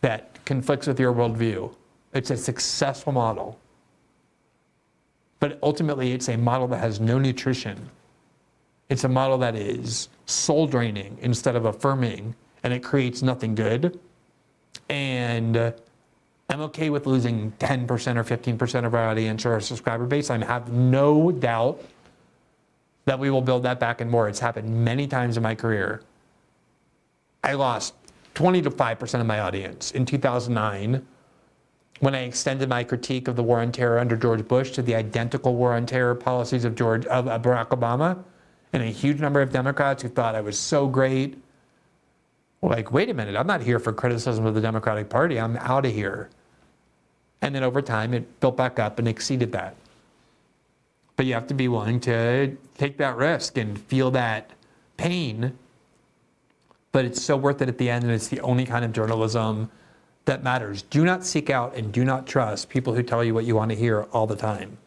that conflicts with your worldview. It's a successful model. But ultimately, it's a model that has no nutrition. It's a model that is soul draining instead of affirming, and it creates nothing good. And uh, I'm okay with losing 10% or 15% of our audience or our subscriber base. I have no doubt that we will build that back and more. It's happened many times in my career. I lost 20 to 5% of my audience in 2009 when I extended my critique of the war on terror under George Bush to the identical war on terror policies of George of Barack Obama, and a huge number of Democrats who thought I was so great. were Like, wait a minute, I'm not here for criticism of the Democratic Party. I'm out of here. And then over time, it built back up and exceeded that. But you have to be willing to take that risk and feel that pain. But it's so worth it at the end, and it's the only kind of journalism that matters. Do not seek out and do not trust people who tell you what you want to hear all the time.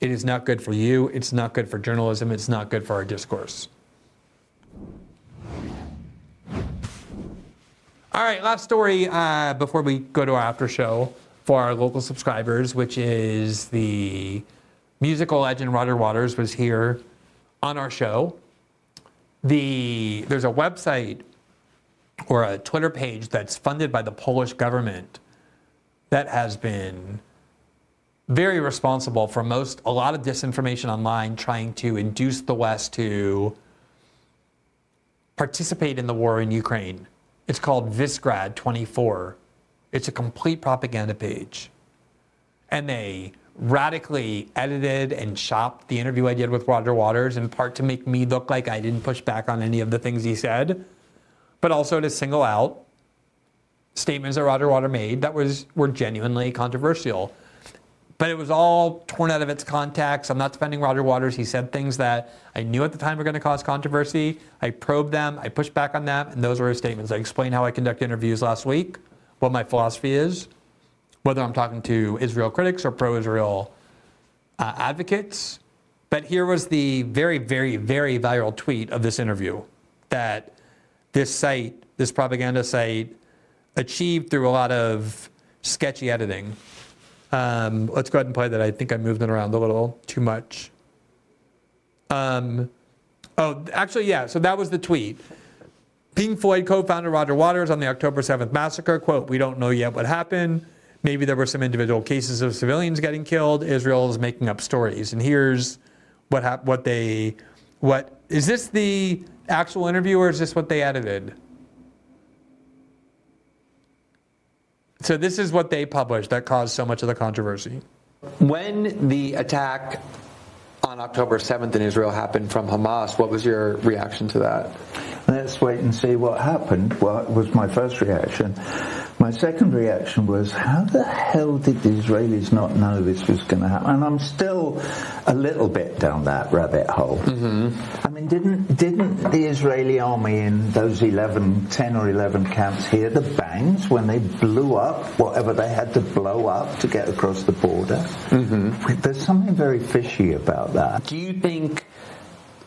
It is not good for you. It's not good for journalism. It's not good for our discourse. All right, last story uh, before we go to our after show for our local subscribers, which is the musical legend Roger Waters was here on our show. The there's a website or a Twitter page that's funded by the Polish government that has been very responsible for most a lot of disinformation online trying to induce the West to participate in the war in Ukraine. It's called Visegrad 24. It's a complete propaganda page. And they radically edited and chopped the interview I did with Roger Waters in part to make me look like I didn't push back on any of the things he said but also to single out statements that Roger Waters made that was were genuinely controversial. But it was all torn out of its context. I'm not defending Roger Waters. He said things that I knew at the time were going to cause controversy. I probed them, I pushed back on them, and those were his statements. I explained how I conduct interviews last week, what my philosophy is, whether I'm talking to Israel critics or pro Israel uh, advocates. But here was the very, very, very viral tweet of this interview that this site, this propaganda site, achieved through a lot of sketchy editing. Um, let's go ahead and play that. I think I moved it around a little too much. Um, oh, actually, yeah. So that was the tweet. Pink Floyd co-founder Roger Waters on the October 7th massacre, quote, we don't know yet what happened. Maybe there were some individual cases of civilians getting killed. Israel is making up stories. And here's what hap- what they what is this the actual interview or is this what they edited? So this is what they published that caused so much of the controversy. When the attack on October 7th in Israel happened from Hamas, what was your reaction to that? Let's wait and see what happened. Well, was my first reaction. My second reaction was, how the hell did the Israelis not know this was going to happen? And I'm still a little bit down that rabbit hole. Mm-hmm. I mean, didn't didn't the Israeli army in those 11, 10 or 11 camps hear the bangs when they blew up whatever they had to blow up to get across the border? Mm-hmm. There's something very fishy about that. Do you think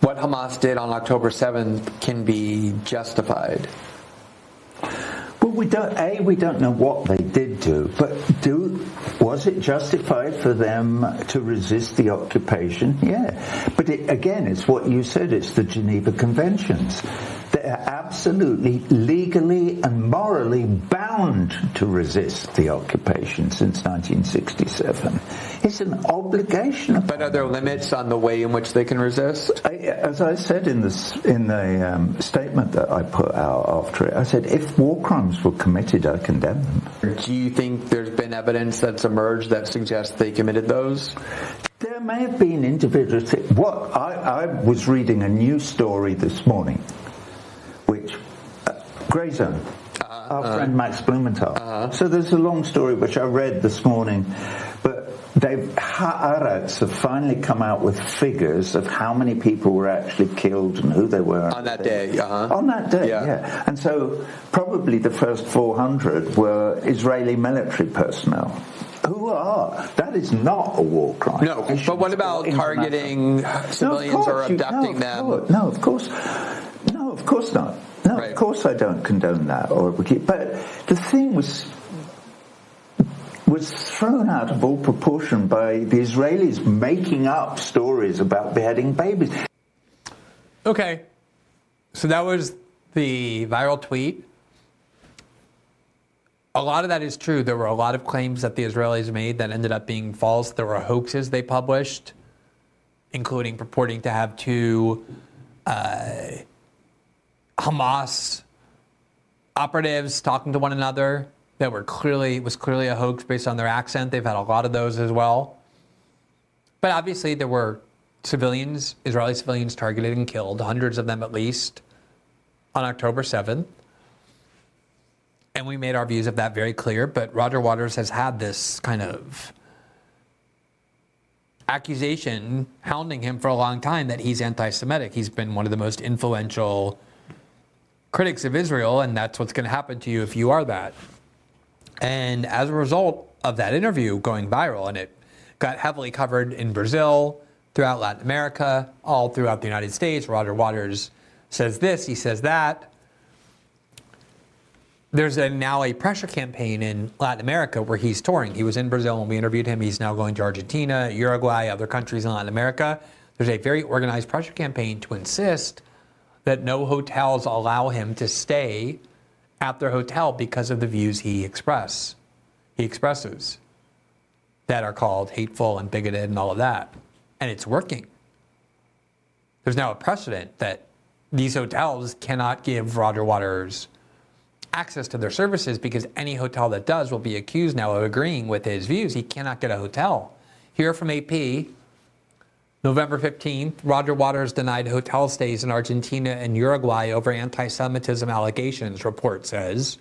what Hamas did on October 7th can be justified? Well, we don't. A, we don't know what they did do, but do was it justified for them to resist the occupation? Yeah, but it, again, it's what you said. It's the Geneva Conventions. They're absolutely legally and morally bound to resist the occupation since 1967. It's an obligation. But are there limits on the way in which they can resist? I, as I said in the in the um, statement that I put out after it, I said if war crimes were committed, I condemn them. Do you think there's been evidence that's emerged that suggests they committed those? There may have been individuals. What I, I was reading a new story this morning, uh, Grayzone, our friend Max Blumenthal. So there's a long story which I read this morning, but they've Haaretz have finally come out with figures of how many people were actually killed and who they were On that day, uh-huh. On that day, Yeah. yeah. And so probably the first 400 were Israeli military personnel. Who are? That is not a war crime. No, but what about targeting No, civilians or course you- abducting no, them? course- No, of course. No, of course not. No, Right. of course I don't condone that. Or but the thing was was thrown out of all proportion by the Israelis making up stories about beheading babies. Okay. So that was the viral tweet. A lot of that is true. There were a lot of claims that the Israelis made that ended up being false. There were hoaxes they published, including purporting to have two uh, Hamas operatives talking to one another that were clearly was clearly a hoax based on their accent. They've had a lot of those as well. But obviously, there were civilians, Israeli civilians targeted and killed, hundreds of them at least, on October 7th. And we made our views of that very clear. But Roger Waters has had this kind of accusation hounding him for a long time that he's anti Semitic. He's been one of the most influential critics of Israel, and that's what's going to happen to you if you are that. And as a result of that interview going viral, and it got heavily covered in Brazil, throughout Latin America, all throughout the United States, Roger Waters says this, he says that. There's a, now a pressure campaign in Latin America where he's touring. He was in Brazil when we interviewed him. He's now going to Argentina, Uruguay, other countries in Latin America. There's a very organized pressure campaign to insist that no hotels allow him to stay at their hotel because of the views he express he expresses that are called hateful and bigoted and all of that. And it's working. There's now a precedent that these hotels cannot give Roger Waters access to their services because any hotel that does will be accused now of agreeing with his views. He cannot get a hotel. Here from AP, November 15th, Roger Waters denied hotel stays in Argentina and Uruguay over anti Semitism allegations, report says.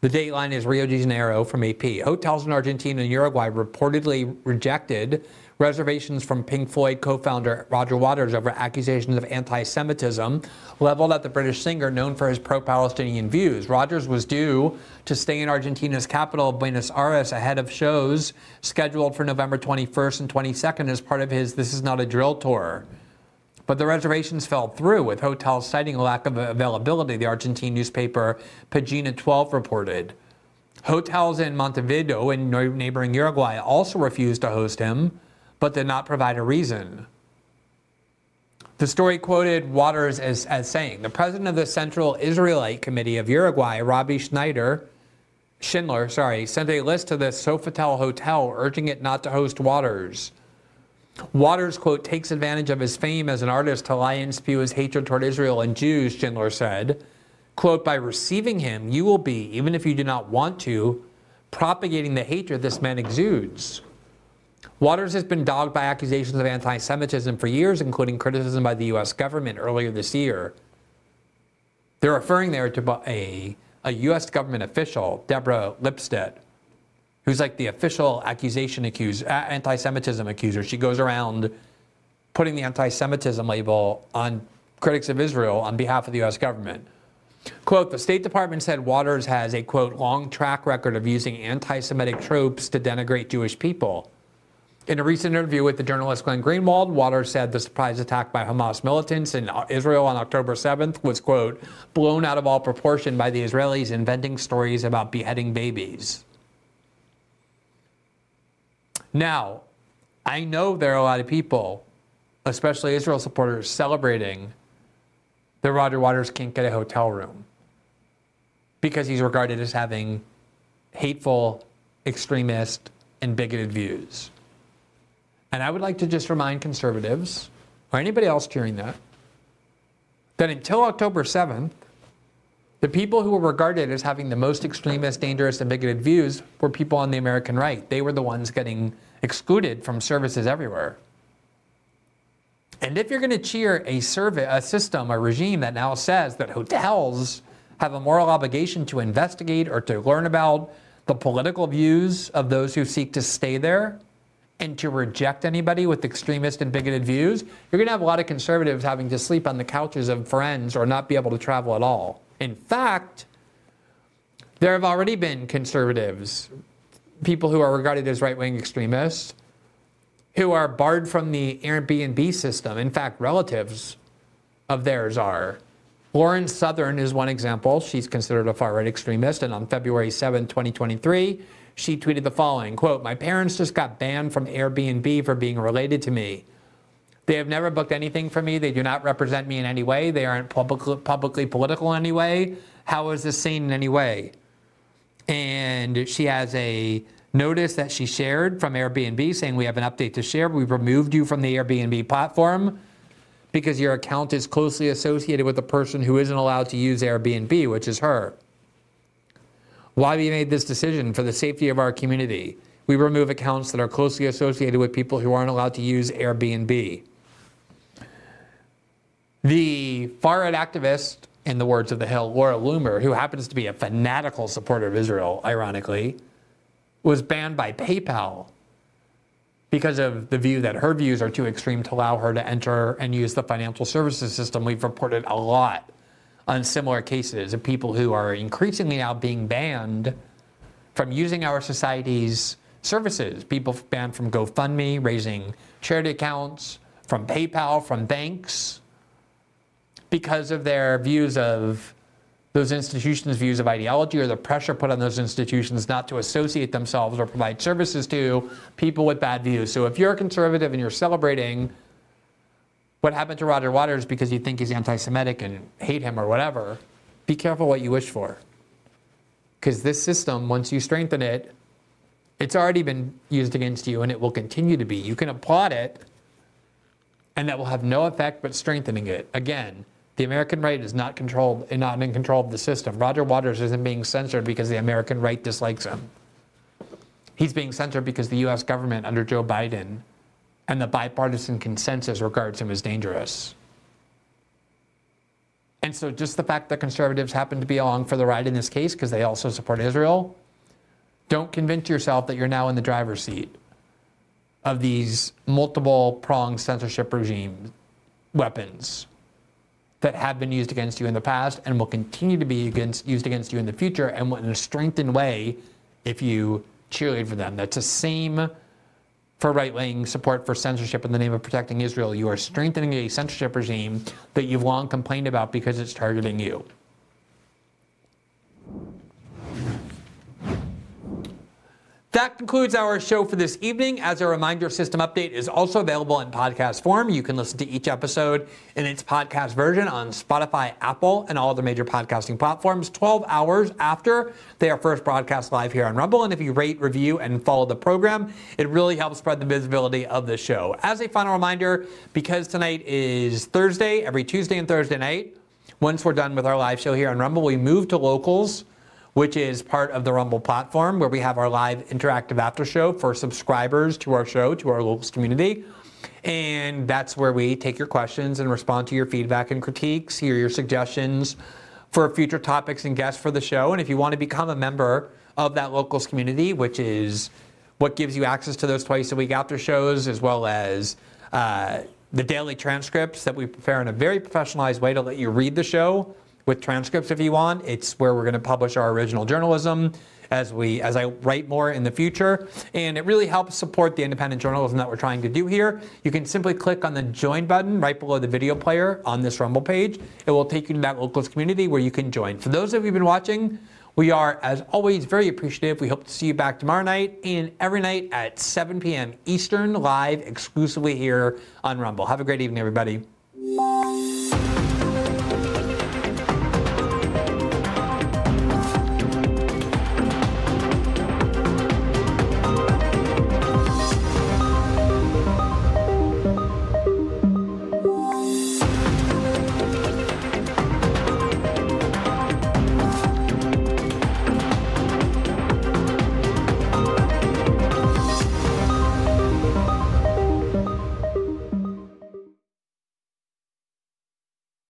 The dateline is Rio de Janeiro from AP. Hotels in Argentina and Uruguay reportedly rejected reservations from Pink Floyd co founder Roger Waters over accusations of anti Semitism leveled at the British singer known for his pro Palestinian views. Rogers was due to stay in Argentina's capital, Buenos Aires, ahead of shows scheduled for November 21st and 22nd as part of his This Is Not a Drill tour. But the reservations fell through, with hotels citing a lack of availability, the Argentine newspaper Pagina 12 reported. Hotels in Montevideo in neighboring Uruguay also refused to host him, but did not provide a reason. The story quoted Waters as, as saying the president of the Central Israelite Committee of Uruguay, Robbie Schneider, Schindler, sorry, sent a list to the Sofitel Hotel urging it not to host Waters. Waters, quote, takes advantage of his fame as an artist to lie and spew his hatred toward Israel and Jews, Schindler said. Quote, by receiving him, you will be, even if you do not want to, propagating the hatred this man exudes. Waters has been dogged by accusations of anti Semitism for years, including criticism by the U.S. government earlier this year. They're referring there to a, a U.S. government official, Deborah Lipstadt, who's like the official accusation accuser, anti-Semitism accuser. She goes around putting the anti-Semitism label on critics of Israel on behalf of the U.S. government. Quote, the State Department said Waters has a, quote, long track record of using anti-Semitic tropes to denigrate Jewish people. In a recent interview with the journalist Glenn Greenwald, Waters said the surprise attack by Hamas militants in Israel on October 7th was, quote, blown out of all proportion by the Israelis inventing stories about beheading babies. Now, I know there are a lot of people, especially Israel supporters, celebrating that Roger Waters can't get a hotel room because he's regarded as having hateful, extremist, and bigoted views. And I would like to just remind conservatives, or anybody else cheering that, that until October 7th, the people who were regarded as having the most extremist, dangerous, and bigoted views were people on the American right. They were the ones getting excluded from services everywhere. And if you're going to cheer a survey, a system, a regime that now says that hotels have a moral obligation to investigate or to learn about the political views of those who seek to stay there and to reject anybody with extremist and bigoted views, you're going to have a lot of conservatives having to sleep on the couches of friends or not be able to travel at all. In fact, there have already been conservatives, people who are regarded as right wing extremists, who are barred from the Airbnb system. In fact, relatives of theirs are. Lauren Southern is one example. She's considered a far right extremist. And on February 7, 2023, she tweeted the following quote, My parents just got banned from Airbnb for being related to me. They have never booked anything for me. They do not represent me in any way. They aren't public, publicly political in any way. How is this seen in any way? And she has a notice that she shared from Airbnb saying, We have an update to share. We've removed you from the Airbnb platform because your account is closely associated with the person who isn't allowed to use Airbnb, which is her. Why we made this decision for the safety of our community. We remove accounts that are closely associated with people who aren't allowed to use Airbnb. The far right activist, in the words of the Hill, Laura Loomer, who happens to be a fanatical supporter of Israel, ironically, was banned by PayPal because of the view that her views are too extreme to allow her to enter and use the financial services system. We've reported a lot on similar cases of people who are increasingly now being banned from using our society's services. People banned from GoFundMe, raising charity accounts, from PayPal, from banks, because of their views of those institutions' views of ideology or the pressure put on those institutions not to associate themselves or provide services to people with bad views. So if you're a conservative and you're celebrating what happened to Roger Waters because you think he's anti Semitic and hate him or whatever, be careful what you wish for. Because this system, once you strengthen it, it's already been used against you and it will continue to be. You can applaud it, and that will have no effect but strengthening it. Again, the American right is not controlled and not in control of the system. Roger Waters isn't being censored because the American right dislikes him. He's being censored because the US government under Joe Biden and the bipartisan consensus regards him as dangerous. And so just the fact that conservatives happen to be along for the ride in this case because they also support Israel, don't convince yourself that you're now in the driver's seat of these multiple pronged censorship regime weapons that have been used against you in the past and will continue to be against, used against you in the future and in a strengthened way if you cheerlead for them. That's the same for right wing support for censorship in the name of protecting Israel. You are strengthening a censorship regime that you've long complained about because it's targeting you. That concludes our show for this evening. As a reminder, System Update is also available in podcast form. You can listen to each episode in its podcast version on Spotify, Apple, and all other major podcasting platforms 12 hours after they are first broadcast live here on Rumble. And if you rate, review, and follow the program, it really helps spread the visibility of the show. As a final reminder, because tonight is Thursday, every Tuesday and Thursday night, once we're done with our live show here on Rumble, we move to locals which is part of the Rumble platform where we have our live interactive after show for subscribers to our show, to our locals community. And that's where we take your questions and respond to your feedback and critiques, hear your suggestions for future topics and guests for the show. And if you want to become a member of that locals community, which is what gives you access to those twice a week after shows, as well as uh, the daily transcripts that we prepare in a very professionalized way to let you read the show with transcripts if you want. It's where we're going to publish our original journalism as we as I write more in the future. And it really helps support the independent journalism that we're trying to do here. You can simply click on the join button right below the video player on this Rumble page. It will take you to that locals community where you can join. For those of you who've been watching, we are, as always, very appreciative. We hope to see you back tomorrow night and every night at 7 p.m. Eastern, live exclusively here on Rumble. Have a great evening, everybody.